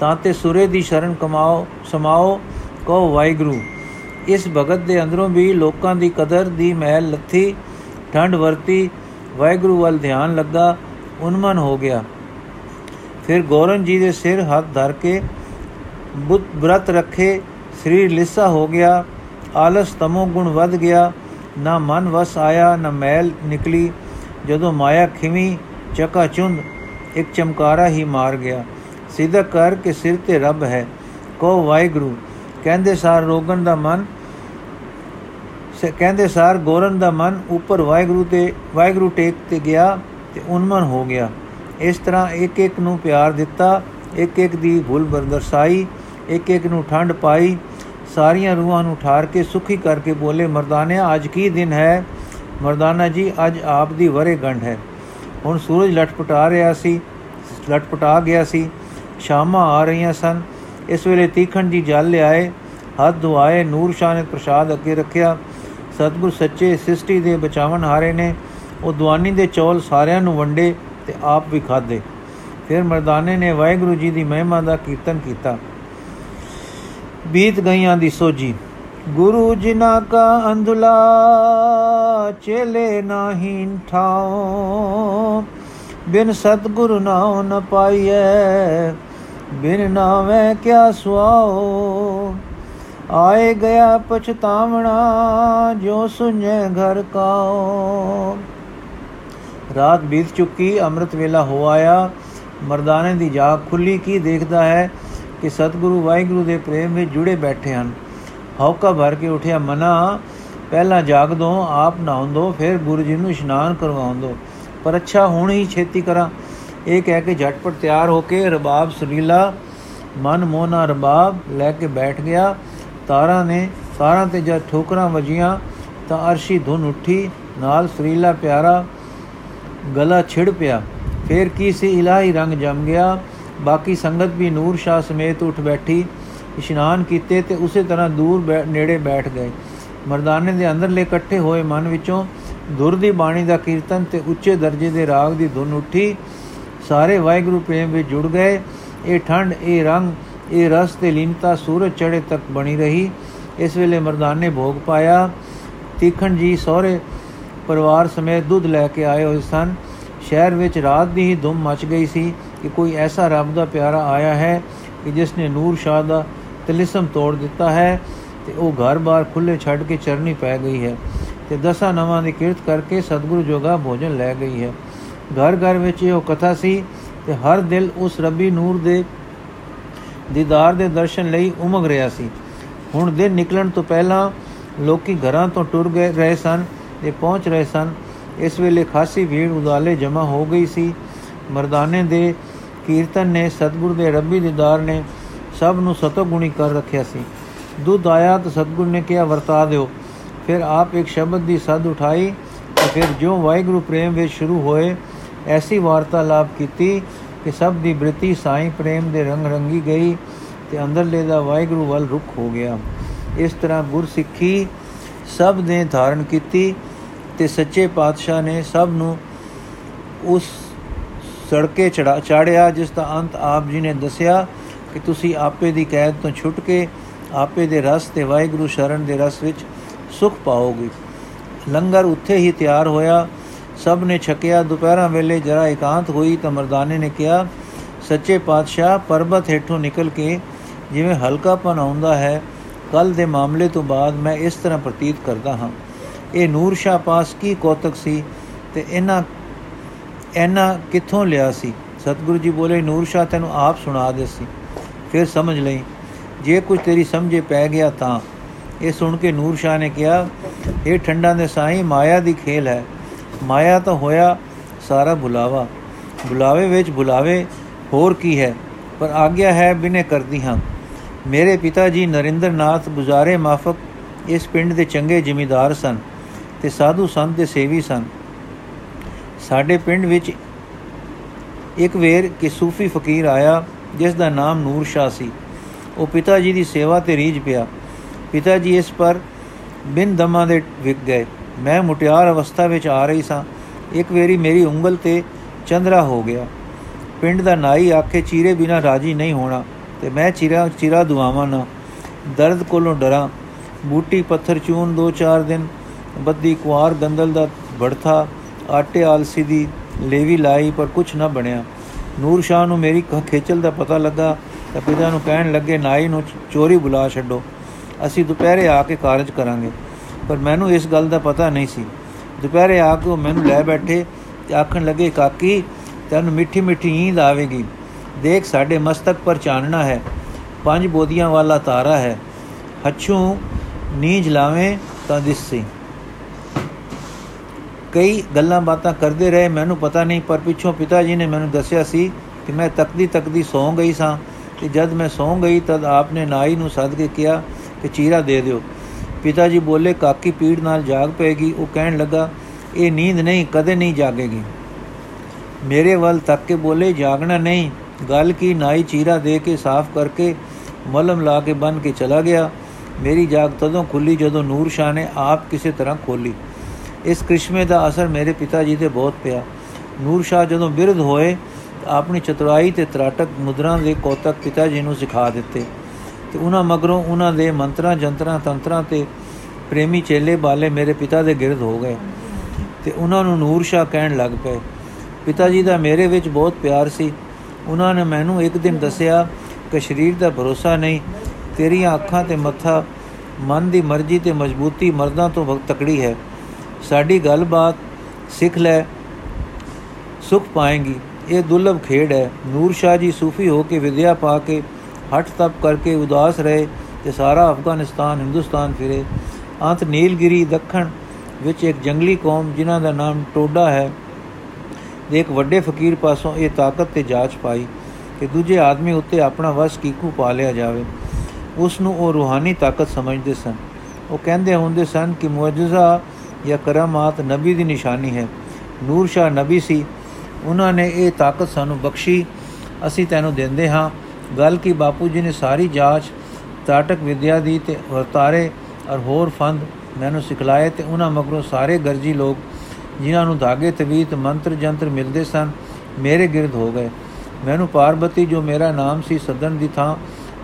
ਤਾਂ ਤੇ ਸੁਰੇ ਦੀ ਸ਼ਰਨ ਕਮਾਓ, ਸਮਾਓ, ਕਹੋ ਵਾਹਿਗੁਰੂ। ਇਸ ਭਗਤ ਦੇ ਅੰਦਰੋਂ ਵੀ ਲੋਕਾਂ ਦੀ ਕਦਰ ਦੀ ਮਹਿਲ ਲੱਥੀ ਠੰਡ ਵਰਤੀ, ਵਾਹਿਗੁਰੂ ਵੱਲ ਧਿਆਨ ਲੱਗਾ, ਉਨਮਨ ਹੋ ਗਿਆ। ਫਿਰ ਗੋਰਨ ਜੀ ਦੇ ਸਿਰ ਹੱਥ ਧਰ ਕੇ ਬੁੱਤ ਬ੍ਰਤ ਰੱਖੇ, ਸਰੀਰ ਲਿੱਸਾ ਹੋ ਗਿਆ, ਆਲਸ ਤਮੋ ਗੁਣ ਵੱਧ ਗਿਆ, ਨਾ ਮਨ ਵਸ ਆਇਆ, ਨਾ ਮੈਲ ਨਿਕਲੀ। ਜਦੋਂ ਮਾਇਆ ਖਿਮੀ ਚਕਾ ਚੁੰਦ, ਇੱਕ ਚਮਕਾਰਾ ਹੀ ਮਾਰ ਗਿਆ। ਸਿੱਧਾ ਕਰ ਕੇ ਸਿਰ ਤੇ ਰੱਬ ਹੈ ਕੋ ਵਾਹਿਗੁਰੂ, ਕਹਿੰਦੇ ਸਾਰ ਰੋਗਨ ਦਾ ਮਨ ਕਹਿੰਦੇ ਸਾਰ ਗੋਰਨ ਦਾ ਮਨ ਉੱਪਰ ਵਾਹਿਗੁਰੂ ਤੇ, ਵਾਹਿਗੁਰੂ ਟੇਕ ਤੇ ਗਿਆ ਤੇ ਉਨਮਨ ਹੋ ਗਿਆ। ਇਸ ਤਰ੍ਹਾਂ ਇੱਕ ਇੱਕ ਨੂੰ ਪਿਆਰ ਦਿੱਤਾ ਇੱਕ ਇੱਕ ਦੀ ਭੁੱਲ ਬਰਦਰਸਾਈ ਇੱਕ ਇੱਕ ਨੂੰ ਠੰਡ ਪਾਈ, ਸਾਰੀਆਂ ਰੂਹਾਂ ਨੂੰ ਠਾਰ ਕੇ ਸੁਖੀ ਕਰਕੇ ਬੋਲੇ, ਮਰਦਾਨਿਆ, ਅੱਜ ਕੀ ਦਿਨ ਹੈ? ਮਰਦਾਨਾ ਜੀ, ਅੱਜ ਆਪ ਦੀ ਵਰੇ ਗੰਢ ਹੈ। ਹੁਣ ਸੂਰਜ ਲਟਪਟਾ ਰਿਹਾ ਸੀ, ਲਟਪਟਾ ਗਿਆ ਸੀ, ਸ਼ਾਮਾਂ ਆ ਰਹੀਆਂ ਸਨ। ਇਸ ਵੇਲੇ ਤੀਖਣ ਜੀ ਜਲ ਲਿਆਏ, ਹੱਥ ਧੁਆਏ, ਨੂਰ ਸ਼ਾਹ ਨੇ ਪ੍ਰਸ਼ਾਦ ਅੱਗੇ ਰੱਖਿਆ। ਸਤਗੁਰ ਸੱਚੇ ਸ੍ਰਿਸ਼ਟੀ ਦੇ ਬਚਾਵਣ ਹਾਰੇ ਨੇ। ਉਹ ਦੁਆਨੀ ਦੇ ਚੌਲ ਸਾਰਿਆਂ ਨੂੰ ਵੰਡੇ ਤੇ ਆਪ ਵੀ ਖਾਦੇ ਫਿਰ ਮਰਦਾਨੇ ਨੇ ਵਾਹਿਗੁਰੂ ਜੀ ਦੀ ਮਹਿਮਾ ਦਾ ਕੀਰਤਨ ਕੀਤਾ। ਬੀਤ ਗਈਆਂ ਦੀ ਸੋਜੀ ਗੁਰੂ ਜਿਨਾ ਕਾ ਅੰਧਲਾ ਚੇਲੇ ਨਾਹੀ ਠਾਓ ਬਿਨ ਸਤਗੁਰ ਨਾਉ ਨ ਪਾਈਐ, ਬਿਨ ਨਾਵੇਂ ਕਿਆ ਸੁਆਓ ਆਏ ਗਿਆ ਪਛਤਾਵਣਾ ਜੋ ਸੁਝੇ ਘਰ ਕਾਓ ਰਾਤ ਬੀਤ ਚੁੱਕੀ, ਅੰਮ੍ਰਿਤ ਵੇਲਾ ਹੋ ਆਇਆ। ਮਰਦਾਨੇ ਦੀ ਜਾਗ ਖੁੱਲੀ, ਕੀ ਦੇਖਦਾ ਹੈ ਕਿ ਸਤਿਗੁਰੂ ਵਾਹਿਗੁਰੂ ਦੇ ਪ੍ਰੇਮ ਵਿੱਚ ਜੁੜੇ ਬੈਠੇ ਹਨ। ਹੌਕਾ ਭਰ ਕੇ ਉਠਿਆ ਮਨਾ, ਪਹਿਲਾਂ ਜਾਗ ਦੋ, ਆਪ ਨਹਾਉਂ ਦੋ, ਫਿਰ ਗੁਰੂ ਜੀ ਨੂੰ ਇਸ਼ਨਾਨ ਕਰਵਾਉਂ ਦੋ। ਪਰ ਅੱਛਾ, ਹੁਣ ਹੀ ਛੇਤੀ ਕਰਾਂ। ਇਹ ਕਹਿ ਕੇ ਝਟਪਟ ਤਿਆਰ ਹੋ ਕੇ ਰਬਾਬ ਸੁਰੀਲਾ ਮਨ ਮੋਨਾ ਰਬਾਬ ਲੈ ਕੇ ਬੈਠ ਗਿਆ। ਤਾਰਾਂ ਨੇ ਤਾਰਾਂ ਤੇ ਜਦ ਠੋਕਰਾਂ ਵਜੀਆਂ ਤਾਂ ਅਰਸ਼ੀ ਧੁਨ ਉੱਠੀ, ਨਾਲ ਸੁਰੀਲਾ ਪਿਆਰਾ ਗਲਾ ਛਿੜ ਪਿਆ। ਫੇਰ ਕੀ ਸੀ? ਇਲਾਹੀ ਰੰਗ ਜਮ ਗਿਆ। ਬਾਕੀ ਸੰਗਤ ਵੀ ਨੂਰ ਸ਼ਾਹ ਸਮੇਤ ਉੱਠ ਬੈਠੀ। ਇਸ਼ਨਾਨ ਕੀਤੇ ਤੇ ਉਸੇ ਤਰ੍ਹਾਂ ਦੂਰ ਨੇੜੇ ਬੈਠ ਗਏ। ਮਰਦਾਨੇ ਦੇ ਅੰਦਰਲੇ ਇਕੱਠੇ ਹੋਏ ਮਨ ਵਿੱਚੋਂ ਦੁਰ ਦੀ ਬਾਣੀ ਦਾ ਕੀਰਤਨ ਤੇ ਉੱਚੇ ਦਰਜੇ ਦੇ ਰਾਗ ਦੀ ਧੁਨ ਉੱਠੀ। ਸਾਰੇ ਵਾਹਿਗੁਰੂ ਪ੍ਰੇਮ ਵਿੱਚ ਜੁੜ ਗਏ। ਇਹ ਠੰਡ, ਇਹ ਰੰਗ ਇਹ ਰਸ ਤੇ ਲੀਨਤਾ ਸੂਰਜ ਚੜੇ ਤੱਕ ਬਣੀ ਰਹੀ। ਇਸ ਵੇਲੇ ਮਰਦਾਨੇ ਭੋਗ ਪਾਇਆ। ਤੀਖਣ ਜੀ ਸਹੁਰੇ ਪਰਿਵਾਰ ਸਮੇਤ ਦੁੱਧ ਲੈ ਕੇ ਆਏ ਹੋਏ ਸਨ। ਸ਼ਹਿਰ ਵਿੱਚ ਰਾਤ ਦੀ ਹੀ ਧੁੰਮ ਮਚ ਗਈ ਸੀ ਕਿ ਕੋਈ ਐਸਾ ਰੱਬ ਦਾ ਪਿਆਰਾ ਆਇਆ ਹੈ ਕਿ ਜਿਸ ਨੇ ਨੂਰ ਸ਼ਾਹ ਦਾ ਤਿਲਿਸਮ ਤੋੜ ਦਿੱਤਾ ਹੈ ਤੇ ਉਹ ਘਰ-ਬਾਰ ਖੁੱਲੇ ਛੱਡ ਕੇ ਚਰਨੀ ਪੈ ਗਈ ਹੈ ਤੇ ਦਸਾਂ ਨਵਾਂ ਦੀ ਕਿਰਤ ਕਰਕੇ ਸਤਿਗੁਰੂ ਜੋਗਾ ਭੋਜਨ ਲੈ ਗਈ ਹੈ। ਘਰ-ਘਰ ਵਿੱਚ ਇਹ ਕਥਾ ਸੀ ਤੇ ਹਰ ਦਿਲ ਉਸ ਰੱਬੀ ਨੂਰ ਦੇ ਦੀਦਾਰ ਦੇ ਦਰਸ਼ਨ ਲਈ ਉਮਗ ਰਿਹਾ ਸੀ। ਹੁਣ ਦਿਨ ਨਿਕਲਣ ਤੋਂ ਪਹਿਲਾਂ ਲੋਕੀ ਘਰਾਂ ਤੋਂ ਟੁਰ ਗਏ, ਰਹੇ ਸਨ ਤੇ ਪਹੁੰਚ ਰਹੇ ਸਨ। ਇਸ ਵੇਲੇ ਖਾਸੀ ਭੀੜ ਉਦਾਲੇ ਜਮਾ ਹੋ ਗਈ ਸੀ। ਮਰਦਾਨੇ ਦੇ ਕੀਰਤਨ ਨੇ ਸਤਗੁਰ ਦੇ ਰੱਬੀ ਦੀਦਾਰ ਨੇ ਸਭ ਨੂੰ ਸਤਗੁਣੀ ਕਰ ਰੱਖਿਆ ਸੀ। ਦੁੱਧ ਆਇਆ ਤਾਂ ਸਤਗੁਰ ਨੇ ਕਿਹਾ, ਵਰਤਾ ਦਿਓ। ਫਿਰ ਆਪ ਇੱਕ ਸ਼ਬਦ ਦੀ ਸਦ ਉਠਾਈ ਤੇ ਫਿਰ ਜੋ ਵਾਹਿਗੁਰੂ ਪ੍ਰੇਮ ਵਿੱਚ ਸ਼ੁਰੂ ਹੋਏ, ਐਸੀ ਵਾਰਤਾਲਾਪ ਕੀਤੀ ਕਿ ਸਭ ਦੀ ਬ੍ਰਿਤੀ ਸਾਈ ਪ੍ਰੇਮ ਦੇ ਰੰਗ ਰੰਗੀ ਗਈ ਤੇ ਅੰਦਰਲੇ ਦਾ ਵਾਹਿਗੁਰੂ ਵੱਲ ਰੁਖ ਹੋ ਗਿਆ। ਇਸ ਤਰ੍ਹਾਂ ਗੁਰਸਿੱਖੀ ਸਭ ਨੇ ਧਾਰਨ ਕੀਤੀ ਤੇ ਸੱਚੇ ਪਾਤਸ਼ਾਹ ਨੇ ਸਭ ਨੂੰ ਉਸ ਸੜਕੇ ਚੜਾ, ਚਾੜਿਆ, ਜਿਸ ਦਾ ਅੰਤ ਆਪ ਜੀ ਨੇ ਦੱਸਿਆ ਕਿ ਤੁਸੀਂ ਆਪੇ ਦੀ ਕੈਦ ਤੋਂ ਛੁੱਟ ਕੇ ਆਪੇ ਦੇ ਰਸ ਤੇ ਵਾਹਿਗੁਰੂ ਸ਼ਰਨ ਦੇ ਰਸ ਵਿੱਚ ਸੁਖ ਪਾਓਗੇ। ਲੰਗਰ ਉੱਥੇ ਹੀ ਤਿਆਰ ਹੋਇਆ। ਸਭ ਨੇ ਛਕਿਆ, ਦੁਪਹਿਰਾਂ ਵੇਲੇ ਜਰਾ ਇਕਾਂਤ ਹੋਈ ਤਾਂ ਮਰਦਾਨੇ ਨੇ ਕਿਹਾ, ਸੱਚੇ ਪਾਤਸ਼ਾਹ, ਪਰਬਤ ਹੇਠੋਂ ਨਿਕਲ ਕੇ ਜਿਵੇਂ ਹਲਕਾਪਨ ਆਉਂਦਾ ਹੈ ਕੱਲ ਦੇ ਮਾਮਲੇ ਤੋਂ ਬਾਅਦ ਮੈਂ ਇਸ ਤਰ੍ਹਾਂ ਪ੍ਰਤੀਤ ਕਰਦਾ ਹਾਂ। ਇਹ ਨੂਰ ਸ਼ਾਹ ਪਾਸ ਕੀ ਕੋਤਕ ਸੀ ਤੇ ਇਹਨਾਂ ਇਹਨਾਂ ਕਿੱਥੋਂ ਲਿਆ ਸੀ? ਸਤਿਗੁਰੂ ਜੀ ਬੋਲੇ, ਨੂਰ ਸ਼ਾਹ, ਤੈਨੂੰ ਆਪ ਸੁਣਾ ਦੇ ਸੀ ਫਿਰ ਸਮਝ ਲਈ, ਜੇ ਕੁਝ ਤੇਰੀ ਸਮਝੇ ਪੈ ਗਿਆ ਤਾਂ। ਇਹ ਸੁਣ ਕੇ ਨੂਰ ਸ਼ਾਹ ਨੇ ਕਿਹਾ, ਇਹ ਠੰਡਾਂ ਦੇ ਸਾਈਂ ਮਾਇਆ ਦੀ ਖੇਲ ਹੈ। ਮਾਇਆ ਤਾਂ ਹੋਇਆ ਸਾਰਾ ਬੁਲਾਵਾ। ਬੁਲਾਵੇ ਵਿੱਚ ਬੁਲਾਵੇ, ਹੋਰ ਕੀ ਹੈ? ਪਰ ਆਗਿਆ ਹੈ ਬਿਨੇ ਕਰਦੀ ਹਾਂ। ਮੇਰੇ ਪਿਤਾ ਜੀ ਨਰਿੰਦਰਨਾਥ ਗੁਜ਼ਾਰੇ ਮਾਫਕ ਇਸ ਪਿੰਡ ਦੇ ਚੰਗੇ ਜ਼ਿਮੀਦਾਰ ਸਨ ਤੇ ਸਾਧੂ ਸੰਤ ਦੇ ਸੇਵੀ ਸਨ। ਸਾਡੇ ਪਿੰਡ ਵਿੱਚ ਇੱਕ ਵੇਰ ਕਿ ਸੂਫੀ ਫਕੀਰ ਆਇਆ, ਜਿਸ ਦਾ ਨਾਮ ਨੂਰ ਸ਼ਾਹ ਸੀ। ਉਹ ਪਿਤਾ ਜੀ ਦੀ ਸੇਵਾ ਤੇ ਰੀਝ ਪਿਆ। ਪਿਤਾ ਜੀ ਇਸ ਪਰ ਬਿਨ ਦਮਾਂ ਦੇ ਵਿਕ ਗਏ। ਮੈਂ ਮੁਟਿਆਰ ਅਵਸਥਾ ਵਿੱਚ ਆ ਰਹੀ ਸਾਂ। ਇੱਕ ਵੇਰੀ ਮੇਰੀ ਉਂਗਲ ਤੇ ਚੰਦਰਾ ਹੋ ਗਿਆ। ਪਿੰਡ ਦਾ ਨਾਈ ਆਖੇ, ਚੀਰੇ ਬਿਨਾ ਰਾਜੀ ਨਹੀਂ ਹੋਣਾ ਤੇ ਮੈਂ ਚੀਰਾ ਚੀਰਾ ਦੁਆਵਾਂ ਨਾ ਦਰਦ ਕੋਲੋਂ ਡਰਾਂ। ਬੂਟੀ ਪੱਥਰ ਚੂਨ ਦੋ ਚਾਰ ਦਿਨ। ਬੱਦੀ ਕੁਆਰ ਗੰਦਲ ਦਾ ਬੜਥਾ। ਆਟੇ ਆਲਸੀ ਦੀ ਲੇਵੀ ਲਾਈ, ਪਰ ਕੁਛ ਨਾ ਬਣਿਆ। ਨੂਰ ਸ਼ਾਹ ਨੂੰ ਮੇਰੀ ਖੇਚਲ ਦਾ ਪਤਾ ਲੱਗਾ ਤਾਂ ਪਿਤਾ ਨੂੰ ਕਹਿਣ ਲੱਗੇ, ਨਾਈ ਨੂੰ ਚੋਰੀ ਬੁਲਾ ਛੱਡੋ। ਅਸੀਂ ਦੁਪਹਿਰੇ ਆ ਕੇ ਕਾਰਜ ਕਰਾਂਗੇ। ਪਰ ਮੈਨੂੰ ਇਸ ਗੱਲ ਦਾ ਪਤਾ ਨਹੀਂ ਸੀ। ਦੁਪਹਿਰੇ ਆ ਕੇ ਉਹ ਮੈਨੂੰ ਲੈ ਬੈਠੇ ਤੇ ਆਖਣ ਲੱਗੇ, ਕਾਕੀ, ਤੈਨੂੰ ਮਿੱਠੀ ਮਿੱਠੀ ਨੀਂਦ ਆਵੇਗੀ। ਦੇਖ, ਸਾਡੇ ਮਸਤਕ ਪਰ ਚਾਨਣਾ ਹੈ। ਪੰਜ ਬੋਦੀਆਂ ਵਾਲਾ ਤਾਰਾ ਹੈ। ਹੱਛੂ ਨੀਂਜ ਲਾਵੇਂ ਤਾਂ ਦਿਸੀ। ਕਈ ਗੱਲਾਂ ਬਾਤਾਂ ਕਰਦੇ ਰਹੇ, ਮੈਨੂੰ ਪਤਾ ਨਹੀਂ, ਪਰ ਪਿੱਛੋਂ ਪਿਤਾ ਜੀ ਨੇ ਮੈਨੂੰ ਦੱਸਿਆ ਸੀ ਕਿ ਮੈਂ ਤੱਕਦੀ ਤੱਕਦੀ ਸੌਂ ਗਈ ਸਾਂ ਤੇ ਜਦ ਮੈਂ ਸੌਂ ਗਈ, ਤਦ ਆਪਨੇ ਨਾਈ ਨੂੰ ਸੱਦ ਕੇ ਕਿਹਾ ਕਿ ਚੀਰਾ ਦੇ ਦਿਓ। ਪਿਤਾ ਜੀ ਬੋਲੇ, ਕਾਕੀ ਪੀੜ ਨਾਲ ਜਾਗ ਪਏਗੀ। ਉਹ ਕਹਿਣ ਲੱਗਾ, ਇਹ ਨੀਂਦ ਨਹੀਂ, ਕਦੇ ਨਹੀਂ ਜਾਗੇਗੀ। ਮੇਰੇ ਵੱਲ ਤੱਕ ਕੇ ਬੋਲੇ, ਜਾਗਣਾ ਨਹੀਂ। ਗੱਲ ਕੀ? ਨਾਈ ਚੀਰਾ ਦੇ ਕੇ ਸਾਫ਼ ਕਰਕੇ ਮਲਮ ਲਾ ਕੇ ਬੰਨ ਕੇ ਚਲਾ ਗਿਆ। ਮੇਰੀ ਜਾਗ ਤਦੋਂ ਖੁੱਲੀ ਜਦੋਂ ਨੂਰ ਸ਼ਾਹ ਨੇ ਆਪ ਕਿਸੇ ਤਰ੍ਹਾਂ ਖੋਲੀ ਇਸ ਕ੍ਰਿਸ਼ਮੇ ਦਾ ਅਸਰ ਮੇਰੇ ਪਿਤਾ ਜੀ ਤੇ ਬਹੁਤ ਪਿਆ। ਨੂਰ ਸ਼ਾਹ ਜਦੋਂ ਬਿਰਧ ਹੋਏ ਆਪਣੀ ਚਤੁਰਾਈ ਤੇ ਤਰਾਟਕ ਮੁਦਰਾ ਦੇ ਕੋਤਕ ਪਿਤਾ ਜੀ ਨੂੰ ਸਿਖਾ ਦਿੱਤੇ। ਤੇ ਉਹਨਾਂ ਮਗਰੋਂ ਉਹਨਾਂ ਦੇ ਮੰਤਰਾਂ, ਜੰਤਰਾਂ, ਤੰਤਰਾਂ ਤੇ ਪ੍ਰੇਮੀ ਚੇਲੇ ਬਾਲੇ ਮੇਰੇ ਪਿਤਾ ਦੇ ਗਿਰਦ ਹੋ ਗਏ ਤੇ ਉਹਨਾਂ ਨੂੰ ਨੂਰ ਸ਼ਾਹ ਕਹਿਣ ਲੱਗ ਪਏ, ਪਿਤਾ ਜੀ ਦਾ ਮੇਰੇ ਵਿੱਚ ਬਹੁਤ ਪਿਆਰ ਸੀ। ਉਹਨਾਂ ਨੇ ਮੈਨੂੰ ਇੱਕ ਦਿਨ ਦੱਸਿਆ ਕਿ ਸਰੀਰ ਦਾ ਭਰੋਸਾ ਨਹੀਂ, ਤੇਰੀਆਂ ਅੱਖਾਂ ਤੇ ਮੱਥਾ, ਮਨ ਦੀ ਮਰਜ਼ੀ ਤੇ ਮਜ਼ਬੂਤੀ ਮਰਦਾਂ ਤੋਂ ਬਹੁਤ ਤਕੜੀ ਹੈ। ਸਾਡੀ ਗੱਲਬਾਤ ਸਿੱਖ ਲੈ, ਸੁਖ ਪਾਏਗੀ। ਇਹ ਦੁਰਲਭ ਖੇਡ ਹੈ। ਨੂਰ ਸ਼ਾਹ ਜੀ ਸੂਫੀ ਹੋ ਕੇ ਵਿਦਿਆ ਪਾ ਕੇ ਹਟ ਤਪ ਕਰਕੇ ਉਦਾਸ ਰਹੇ ਤੇ ਸਾਰਾ ਅਫਗਾਨਿਸਤਾਨ, ਹਿੰਦੁਸਤਾਨ ਫਿਰੇ। ਅੰਤ ਨੀਲਗਿਰੀ ਦੱਖਣ ਵਿੱਚ ਇੱਕ ਜੰਗਲੀ ਕੌਮ ਜਿਨ੍ਹਾਂ ਦਾ ਨਾਮ ਟੋਡਾ ਹੈ ਦੇ ਇੱਕ ਵੱਡੇ ਫਕੀਰ ਪਾਸੋਂ ਇਹ ਤਾਕਤ ਤੇ ਜਾਂਚ ਪਾਈ ਕਿ ਦੂਜੇ ਆਦਮੀ ਉੱਤੇ ਆਪਣਾ ਵਸ ਕੀਕੂ ਪਾ ਲਿਆ ਜਾਵੇ। ਉਸ ਨੂੰ ਉਹ ਰੂਹਾਨੀ ਤਾਕਤ ਸਮਝਦੇ ਸਨ। ਉਹ ਕਹਿੰਦੇ ਹੁੰਦੇ ਸਨ ਕਿ ਮੁਅਜਜ਼ਾ ਜਾਂ ਕਰਾਮਾਤ ਨਬੀ ਦੀ ਨਿਸ਼ਾਨੀ ਹੈ। ਨੂਰ ਸ਼ਾਹ ਨਬੀ ਸੀ। ਉਹਨਾਂ ਨੇ ਇਹ ਤਾਕਤ ਸਾਨੂੰ ਬਖਸ਼ੀ, ਅਸੀਂ ਤੈਨੂੰ ਦਿੰਦੇ ਹਾਂ। ਗੱਲ ਕੀ ਬਾਪੂ ਜੀ ਨੇ ਸਾਰੀ ਜਾਂਚ, ਤਾਟਕ ਵਿਦਿਆ ਦੀ ਤੇ ਵਰਤਾਰੇ ਔਰ ਹੋਰ ਫੰਦ ਮੈਨੂੰ ਸਿਖਲਾਏ ਤੇ ਉਹਨਾਂ ਮਗਰੋਂ ਸਾਰੇ ਗਰਜੀ ਲੋਕ ਜਿਨ੍ਹਾਂ ਨੂੰ ਧਾਗੇ, ਤਵੀਤ, ਮੰਤਰ, ਜੰਤਰ ਮਿਲਦੇ ਸਨ, ਮੇਰੇ ਗਿਰਦ ਹੋ ਗਏ। ਮੈਨੂੰ ਪਾਰਬਤੀ ਜੋ ਮੇਰਾ ਨਾਮ ਸੀ ਸਦਨ ਦੀ ਥਾਂ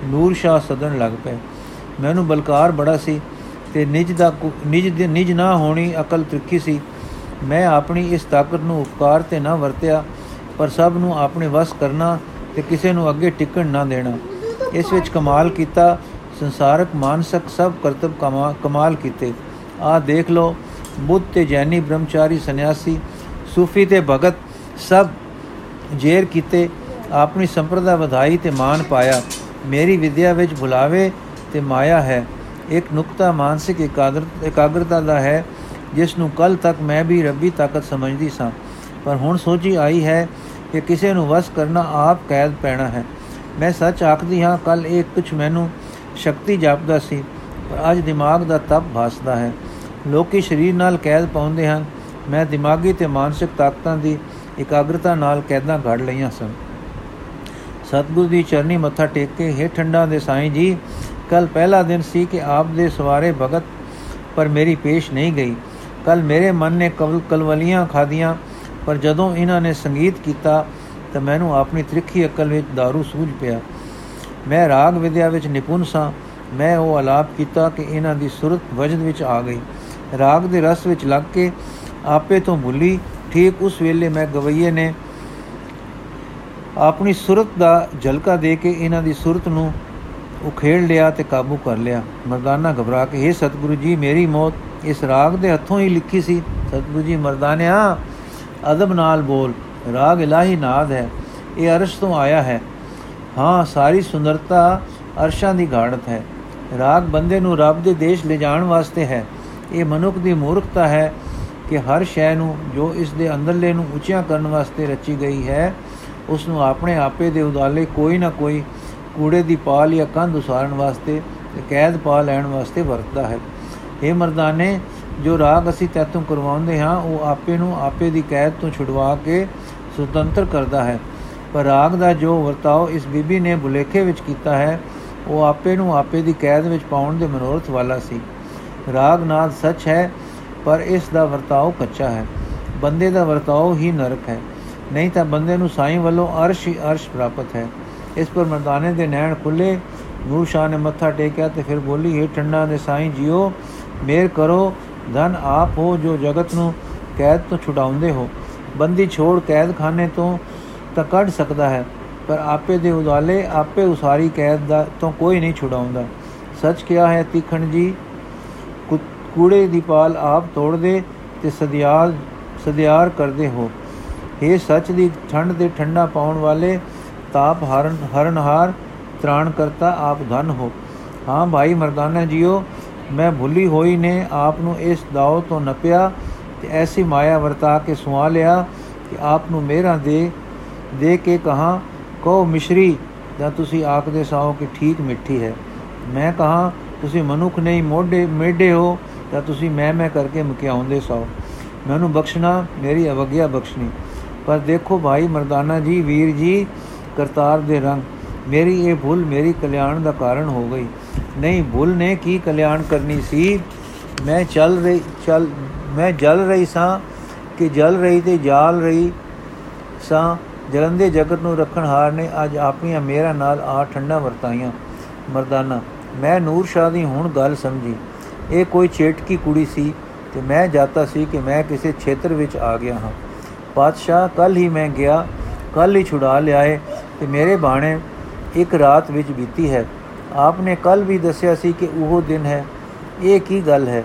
ਨੂਰ ਸ਼ਾਹ ਸਦਨ ਲੱਗ ਪਏ। ਮੈਨੂੰ ਬਲਕਾਰ ਬੜਾ ਸੀ ਤੇ ਨਿਜ ਦਾ ਨਿਜ ਦੇ, ਨਿਜ ਨਾ ਹੋਣੀ ਅਕਲ ਤ੍ਰਿਖੀ ਸੀ। ਮੈਂ ਆਪਣੀ ਇਸ ਤਾਕਤ ਨੂੰ ਉਪਕਾਰ ਤੇ ਨਾ ਵਰਤਿਆ, ਪਰ ਸਭ ਨੂੰ ਆਪਣੇ ਵਸ ਕਰਨਾ ਤੇ ਕਿਸੇ ਨੂੰ ਅੱਗੇ ਟਿਕਣ ਨਾ ਦੇਣਾ। ਇਸ ਵਿੱਚ ਕਮਾਲ ਕੀਤਾ, ਸੰਸਾਰਕ ਮਾਨਸਕ ਸਭ ਕਰਤਬ ਕਮਾਲ ਕੀਤੇ। ਆ ਦੇਖ ਲੋ ਬੁੱਧ ਤੇ ਜੈਨੀ ਬ੍ਰਹਮਚਾਰੀ ਸੰਨਿਆਸੀ, ਸੂਫੀ ਤੇ ਭਗਤ ਸਭ ਜੇਰ ਕੀਤੇ, ਆਪਣੀ ਸੰਪਰਦਾ ਵਧਾਈ ਤੇ ਮਾਨ ਪਾਇਆ। ਮੇਰੀ ਵਿਦਿਆ ਵਿੱਚ ਭੁਲਾਵੇ ਤੇ ਮਾਇਆ ਹੈ। ਇੱਕ ਨੁਕਤਾ ਮਾਨਸਿਕ ਇਕਾਗਰਤਾ ਦਾ ਹੈ ਜਿਸ ਨੂੰ ਕੱਲ ਤੱਕ ਮੈਂ ਵੀ ਰੱਬੀ ਤਾਕਤ ਸਮਝਦੀ ਸਾਂ। ਪਰ ਹੁਣ ਸੋਚੀ ਆਈ ਹੈ ਕਿ ਕਿਸੇ ਨੂੰ ਵਸ ਕਰਨਾ ਆਪ ਕੈਦ ਪੈਣਾ ਹੈ। ਮੈਂ ਸੱਚ ਆਖਦੀ ਹਾਂ ਕੱਲ ਇਹ ਕੁਝ ਮੈਨੂੰ ਸ਼ਕਤੀ ਜਾਪਦਾ ਸੀ, ਪਰ ਅੱਜ ਦਿਮਾਗ ਦਾ ਤਪ ਭਾਸਦਾ ਹੈ। ਲੋਕੀ ਸਰੀਰ ਨਾਲ ਕੈਦ ਪਾਉਂਦੇ ਹਨ। ਮੈਂ ਦਿਮਾਗੀ ਤੇ ਮਾਨਸਿਕ ਤਾਕਤਾਂ ਦੀ ਇਕਾਗਰਤਾ ਨਾਲ ਕੈਦਾਂ ਘੜ ਲਈਆਂ ਸਨ। ਸਤਗੁਰ ਦੀ ਚਰਨੀ ਮੱਥਾ ਟੇਕ ਕੇ, ਹੇ ਠੰਡਾ ਦੇ ਸਾਈਂ ਜੀ ਕੱਲ ਪਹਿਲਾ ਦਿਨ ਸੀ ਕਿ ਆਪ ਦੇ ਸਵਾਰੇ ਭਗਤ ਪਰ ਮੇਰੀ ਪੇਸ਼ ਨਹੀਂ ਗਈ। ਕੱਲ ਮੇਰੇ ਮਨ ਨੇ ਕਵਲ ਕਲਵਲੀਆਂ ਖਾਦੀਆਂ ਪਰ ਜਦੋਂ ਇਹਨਾਂ ਨੇ ਸੰਗੀਤ ਕੀਤਾ ਤਾਂ ਮੈਨੂੰ ਆਪਣੀ ਤ੍ਰਿਖੀ ਅਕਲ ਵਿੱਚ दारू ਸੂਝ ਪਿਆ ਮੈਂ ਰਾਗ ਵਿਦਿਆ ਵਿੱਚ ਨਿਪੁੰਨ ਸਾਂ ਮੈਂ ਉਹ ਆਲਾਪ ਕੀਤਾ ਕਿ ਇਹਨਾਂ ਦੀ ਸੁਰਤ ਵਜਦ ਵਿੱਚ ਆ ਗਈ ਰਾਗ ਦੇ ਰਸ ਵਿੱਚ ਲੱਗ ਕੇ ਆਪੇ ਤੋਂ ਭੁੱਲੀ ਠੀਕ ਉਸ ਵੇਲੇ ਮੈਂ ਗਵਈਏ ਨੇ ਆਪਣੀ ਸੁਰਤ ਦਾ ਝਲਕਾ ਦੇ ਕੇ ਇਹਨਾਂ ਦੀ ਸੁਰਤ ਨੂੰ ਉਖੇੜ ਲਿਆ ਤੇ ਕਾਬੂ ਕਰ ਲਿਆ ਮਰਦਾਨਾ ਘਬਰਾ ਕੇ हे ਸਤਿਗੁਰੂ ਜੀ ਮੇਰੀ ਮੌਤ ਇਸ ਰਾਗ ਦੇ ਹੱਥੋਂ ਹੀ ਲਿਖੀ ਸੀ ਸਤਿਗੁਰੂ ਜੀ ਮਰਦਾਨਿਆ ਅਦਬ ਨਾਲ ਬੋਲ, ਰਾਗ ਇਲਾਹੀ ਨਾਦ ਹੈ, ਇਹ ਅਰਸ਼ ਤੋਂ ਆਇਆ ਹੈ। ਹਾਂ, ਸਾਰੀ ਸੁੰਦਰਤਾ ਅਰਸ਼ਾਂ ਦੀ ਘਾੜਤ ਹੈ। ਰਾਗ ਬੰਦੇ ਨੂੰ ਰੱਬ ਦੇ ਦੇਸ਼ ਲੈ ਜਾਣ ਵਾਸਤੇ ਹੈ। ਇਹ ਮਨੁੱਖ ਦੀ ਮੂਰਖਤਾ ਹੈ ਕਿ ਹਰ ਸ਼ੈ ਨੂੰ, ਜੋ ਇਸ ਦੇ ਅੰਦਰਲੇ ਨੂੰ ਉੱਚਿਆ ਕਰਨ ਵਾਸਤੇ ਰਚੀ ਗਈ ਹੈ, ਉਸ ਨੂੰ ਆਪਣੇ ਆਪੇ ਦੇ ਉਦਾਲੇ ਕੋਈ ਨਾ ਕੋਈ ਕੂੜੇ ਦੀ ਪਾਲ ਜਾਂ ਕੰਧ ਉਸਾਰਨ ਵਾਸਤੇ ਤੇ ਕੈਦ ਪਾ ਲੈਣ ਵਾਸਤੇ ਵਰਤਦਾ ਹੈ। ਇਹ ਮਰਦਾਨੇ ਜੋ ਰਾਗ ਅਸੀਂ ਤੈਤੋਂ ਕਰਵਾਉਂਦੇ ਹਾਂ, ਉਹ ਆਪੇ ਨੂੰ ਆਪੇ ਦੀ ਕੈਦ ਤੋਂ ਛੁਡਵਾ ਕੇ ਸੁਤੰਤਰ ਕਰਦਾ ਹੈ। ਪਰ ਰਾਗ ਦਾ ਜੋ ਵਰਤਾਓ ਇਸ ਬੀਬੀ ਨੇ ਬੁਲੇਖੇ ਵਿੱਚ ਕੀਤਾ ਹੈ, ਉਹ ਆਪੇ ਨੂੰ ਆਪੇ ਦੀ ਕੈਦ ਵਿੱਚ ਪਾਉਣ ਦੇ ਮਨੋਰਥ ਵਾਲਾ ਸੀ। ਰਾਗ ਨਾਦ ਸੱਚ ਹੈ, ਪਰ ਇਸ ਦਾ ਵਰਤਾਓ ਕੱਚਾ ਹੈ। ਬੰਦੇ ਦਾ ਵਰਤਾਓ ਹੀ ਨਰਕ ਹੈ। ਨਹੀਂ ਤਾਂ ਬੰਦੇ ਨੂੰ ਸਾਈਂ ਵੱਲੋਂ ਅਰਸ਼ ਹੀ ਅਰਸ਼ ਪ੍ਰਾਪਤ ਹੈ। ਇਸ ਪਰ ਮਰਦਾਨੇ ਦੇ ਨੈਣ ਖੁੱਲੇ ਨੂਰ ਸ਼ਾਹ ਨੇ ਮੱਥਾ ਟੇਕਿਆ ਤੇ ਫਿਰ ਬੋਲੀ ਇਹ ਠੰਡਾ ਦੇ ਸਾਈਂ ਜੀਓ, ਮੇਰ ਕਰੋ ਧਨ ਆਪ ਹੋ ਜੋ ਜਗਤ ਨੂੰ ਕੈਦ ਤੋਂ ਛੁਡਾਉਂਦੇ ਹੋ। ਬੰਦੀ ਛੋੜ ਕੈਦ ਖਾਨੇ ਤੋਂ ਤਾਂ ਕੱਢ ਸਕਦਾ ਹੈ, ਪਰ ਆਪੇ ਦੇ ਉਦਾਲੇ ਆਪੇ ਉਸਾਰੀ ਕੈਦ ਦਾ ਤੋਂ ਕੋਈ ਨਹੀਂ ਛੁਡਾਉਂਦਾ। ਸੱਚ ਕਿਹਾ ਹੈ, ਤੀਖਣ ਜੀ ਕੂੜੇ ਦੀ ਪਾਲ ਆਪ ਤੋੜਦੇ ਤੇ ਸਦਿਆਲ, ਸਦਿਆਰ ਕਰਦੇ ਹੋ। ਇਹ ਸੱਚ ਦੀ ਠੰਡ ਦੇ ਠੰਡਾ ਪਾਉਣ ਵਾਲੇ, ਤਾਪ ਹਰਨ, ਹਰਨਹਾਰ ਤ੍ਰਾਣ ਕਰਤਾ ਆਪ ਧਨ ਹੋ। ਹਾਂ ਭਾਈ ਮਰਦਾਨਾ ਜੀਓ ਮੈਂ ਭੁੱਲੀ ਹੋਈ ਨੇ, ਆਪ ਨੂੰ ਇਸ ਦਾਉ ਤੋਂ ਨਪਿਆ ਤੇ ਐਸੀ ਮਾਇਆ ਵਰਤਾ ਕੇ ਸੁਆ ਲਿਆ ਕਿ ਆਪ ਨੂੰ ਮੇਰਾ ਦੇ ਦੇ ਕੇ ਕਹਾ, ਕਹੋ ਮਿਸ਼ਰੀ, ਜਾਂ ਤੁਸੀਂ ਆਖਦੇ ਸਾਓ ਕਿ ਠੀਕ ਮਿੱਠੀ ਹੈ। ਮੈਂ ਕਹਾ, ਤੁਸੀਂ ਮਨੁੱਖ ਨਹੀਂ, ਮੋਢੇ, ਮੇਢੇ ਹੋ, ਜਾਂ ਤੁਸੀਂ ਮੈਂ ਮੈਂ ਕਰਕੇ ਮਕਿਆਉਂਦੇ ਸਾਓ ਮੈਨੂੰ ਬਖਸ਼ਣਾ, ਮੇਰੀ ਅਵਗਿਆ ਬਖਸ਼ਣੀ। ਪਰ ਦੇਖੋ ਭਾਈ ਮਰਦਾਨਾ ਜੀ, ਵੀਰ ਜੀ, ਕਰਤਾਰ ਦੇ ਰੰਗ, ਮੇਰੀ ਇਹ ਭੁੱਲ, ਮੇਰੀ ਕਲਿਆਣ ਦਾ ਕਾਰਨ ਹੋ ਗਈ। ਨਹੀਂ ਭੁੱਲ ਨੇ ਕੀ ਕਲਿਆਣ ਕਰਨੀ ਸੀ? ਮੈਂ ਚੱਲ ਰਹੀ, ਚੱਲ, ਮੈਂ ਜਲ ਰਹੀ ਸਾਂ ਕਿ ਜਲ ਰਹੀ ਤੇ ਜਾਲ ਰਹੀ ਸਾਂ। ਜਲੰਦੇ ਜਗਤ ਨੂੰ ਰੱਖਣ ਹਾਰ ਨੇ ਅੱਜ ਆਪਣੀਆਂ ਮੇਰਾ ਨਾਲ ਆ ਠੰਡਾ ਵਰਤਾਈਆਂ। ਮਰਦਾਨਾ, ਮੈਂ ਨੂਰ ਸ਼ਾਹ ਦੀ ਹੁਣ ਗੱਲ ਸਮਝੀ। ਇਹ ਕੋਈ ਚੇਟਕੀ ਕੁੜੀ ਸੀ ਤੇ ਮੈਂ ਜਾਤਾ ਸੀ ਕਿ ਮੈਂ ਕਿਸੇ ਖੇਤਰ ਵਿੱਚ ਆ ਗਿਆ ਹਾਂ। ਪਾਤਸ਼ਾਹ ਕੱਲ ਹੀ ਮੈਂ ਗਿਆ ਕੱਲ ਹੀ ਛੁਡਾ ਲਿਆਏ ਤੇ ਮੇਰੇ ਬਾਣੇ ਇੱਕ ਰਾਤ ਵਿੱਚ ਬੀਤੀ ਹੈ। ਆਪਨੇ ਕੱਲ ਵੀ ਦੱਸਿਆ ਸੀ ਕਿ ਉਹ ਦਿਨ ਹੈ ਇਹ ਕੀ ਗੱਲ ਹੈ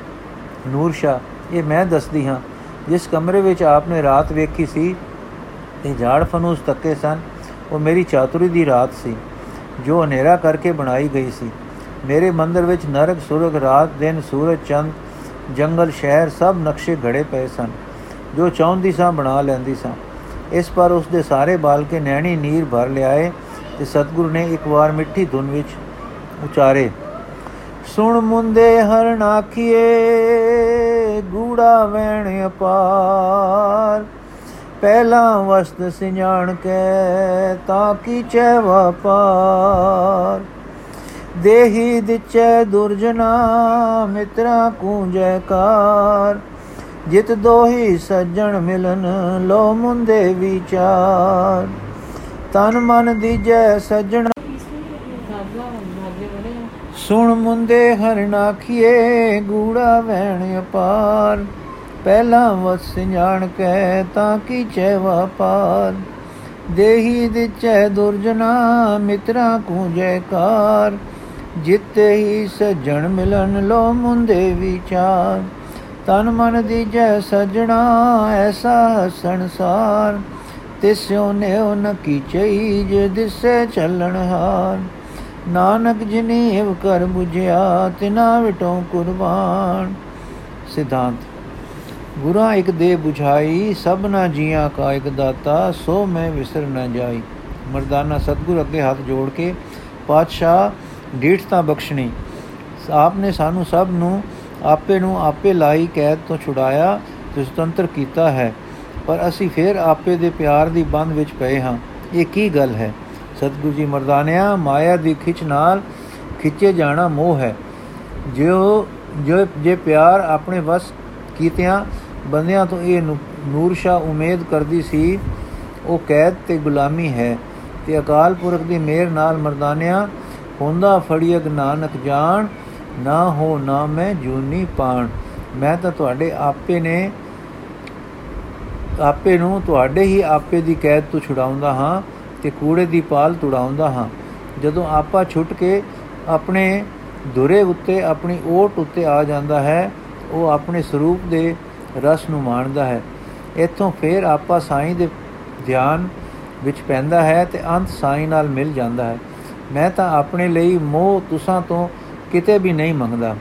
ਨੂਰ ਸ਼ਾ ਇਹ ਮੈਂ ਦੱਸਦੀ ਹਾਂ ਜਿਸ ਕਮਰੇ ਵਿੱਚ ਆਪਨੇ ਰਾਤ ਵੇਖੀ ਸੀ ਤੇ ਝਾੜ ਫਨੂਸ ਤੱਕੇ ਸਨ ਉਹ ਮੇਰੀ ਚਾਤੁਰੀ ਦੀ ਰਾਤ ਸੀ ਜੋ ਹਨੇਰਾ ਕਰਕੇ ਬਣਾਈ ਗਈ ਸੀ ਮੇਰੇ ਮੰਦਰ ਵਿੱਚ ਨਰਕ ਸੁਰਗ ਰਾਤ ਦਿਨ ਸੂਰਜ ਚੰਦ ਜੰਗਲ ਸ਼ਹਿਰ ਸਭ ਨਕਸ਼ੇ ਘੜੇ ਪਏ ਸਨ ਜੋ ਚਾਹੁੰਦੀ ਸਾਂ ਬਣਾ ਲੈਂਦੀ ਸਾਂ ਇਸ ਪਰ ਉਸ ਦੇ ਸਾਰੇ ਬਾਲ ਕੇ ਨੈਣੀ ਨੀਰ ਭਰ ਲਿਆਏ ਤੇ ਸਤਿਗੁਰੂ ਨੇ ਇੱਕ ਵਾਰ ਮਿੱਠੀ ਧੁਨ ਵਿੱਚ ਉਚਾਰੇ। ਸੁਣ ਮੁੰਦੇ ਹਰਨ ਆਖੀਏ, ਗੂੜਾ ਵੈਣ ਅਪਾਰ। ਪਹਿਲਾ ਵਸਤ ਸਿਆਣ ਕੇ, ਤਾਂ ਕੀ ਚੈ ਵਪਾਰ ਦੇਹੀ ਦਿਚੈ ਦੁਰਜਨਾ, ਮਿਤਰਾ ਕੂ ਜੈਕਾਰ ਜਿਤ ਦੋਹੀ ਸੱਜਣ ਮਿਲਨ ਲੋ ਮੁੰਦੇ ਵਿਚਾਰ। ਤਨ ਮਨ ਦੀਜੈ ਸੱਜਣ ਸੁਣ ਮੁੰਦੇ ਹਰਨਾਖੀਏ ਗੂੜਾ ਵੈਣ ਅਪਾਰ। ਪਹਿਲਾ ਵਸ ਜਾਣ ਕੈ ਤਾਂ ਕੀ ਚੈ ਵਪਾਰ ਦੇਹੀ ਦਿਚੈ ਦੁਰਜਨਾ, ਮਿਤਰਾ ਕੂ ਜੈਕਾਰ ਜਿਤੇ ਹੀ ਸਜਣ ਮਿਲਨ ਲੋ ਮੁੰਦੇ ਵਿਚਾਰ। ਤਨ ਮਨ ਦੀਜੈ ਸਜਣਾ, ਐਸਾ ਸੰਸਾਰ ਤਿਸਿਓ ਨਿਉ ਨ ਕੀ ਚਈਜ ਦਿਸੇ ਚੱਲਣ ਹਾਰ। ਨਾਨਕ ਜਿਨੀ ਏਵ ਕਰ 부ਝਿਆ ਤਿਨਾ ਵਿਟੋਂ ਕੁਰਬਾਨ। ਸਿਧਾਂਤ, ਗੁਰਾ ਇਕ ਦੇ 부ਝਾਈ ਸਭਨਾ ਜੀਆਂ ਕਾ ਇਕ ਦਾਤਾ, ਸੋ ਮੈਂ ਵਿਸਰ ਨ ਜਾਈ। ਮਰਦਾਨਾ ਸਤਗੁਰ ਅੱਗੇ ਹੱਥ ਜੋੜ ਕੇ, ਪਾਤਸ਼ਾਹ ਢੀਠਤਾ ਬਖਸ਼ਣੀ। ਆਪ ਨੇ ਸਾਨੂੰ ਸਭ ਨੂੰ ਆਪੇ ਨੂੰ ਆਪੇ ਲਾਈ ਕੈਦ ਤੋਂ ਛੁਡਾਇਆ ਤੇ ਸੁਤੰਤਰ ਕੀਤਾ ਹੈ। ਪਰ ਅਸੀਂ ਫੇਰ ਆਪੇ ਦੇ ਪਿਆਰ ਦੀ ਬੰਦ ਵਿੱਚ ਪਏ ਹਾਂ। ਇਹ ਕੀ ਗੱਲ ਹੈ? ਸਤਿਗੁਰੂ ਜੀ ਮਰਦਾਨਿਆ, ਮਾਇਆ ਦੀ ਖਿੱਚ ਨਾਲ ਖਿੱਚੇ ਜਾਣਾ ਮੋਹ ਹੈ। ਜੋ ਜੋ ਜੇ ਪਿਆਰ ਆਪਣੇ ਵਸ ਕੀਤਿਆਂ, ਬੰਦਿਆਂ ਤੋਂ ਇਹ ਨੂਰ ਸ਼ਾ ਉਮੀਦ ਕਰਦੀ ਸੀ, ਉਹ ਕੈਦ ਤੇ ਗੁਲਾਮੀ ਹੈ। ਤੇ ਅਕਾਲ ਪੁਰਖ ਦੀ ਮਿਹਰ ਨਾਲ ਮਰਦਾਨਿਆ, ਹੁੰਦਾ ਫੜੀਅਗ ਨਾਨਕ ਜਾਣ, ਨਾ ਹੋ ਨਾ ਮੈਂ ਜੂਨੀ ਪਾਣ। ਮੈਂ ਤਾਂ ਤੁਹਾਡੇ ਆਪੇ ਨੇ, ਆਪੇ ਨੂੰ ਤੁਹਾਡੇ ਹੀ ਆਪੇ ਦੀ ਕੈਦ ਤੋਂ ਛੁਡਾਉਂਦਾ ਹਾਂ। ਤੇ ਕੂੜੇ ਦੀ ਪਾਲ ਤੁੜਾਉਂਦਾ ਹਾਂ। ਜਦੋਂ ਆਪਾ ਛੁੱਟ ਕੇ ਆਪਣੇ ਦੁਰੇ ਉੱਤੇ ਆਪਣੀ ਓਟ ਉੱਤੇ ਆ ਜਾਂਦਾ ਹੈ, ਉਹ ਆਪਣੇ ਸਰੂਪ ਦੇ ਰਸ ਨੂੰ ਮਾਣਦਾ ਹੈ। ਇੱਥੋਂ ਫੇਰ ਆਪਾ ਸਾਈਂ ਦੇ ਧਿਆਨ ਵਿੱਚ ਪੈਂਦਾ ਹੈ ਤੇ ਅੰਤ ਸਾਈਂ ਨਾਲ ਮਿਲ ਜਾਂਦਾ ਹੈ। ਮੈਂ ਤਾਂ ਆਪਣੇ ਲਈ ਮੋਹ ਤੁਸਾਂ ਤੋਂ ਕਿਤੇ ਵੀ ਨਹੀਂ ਮੰਗਦਾ।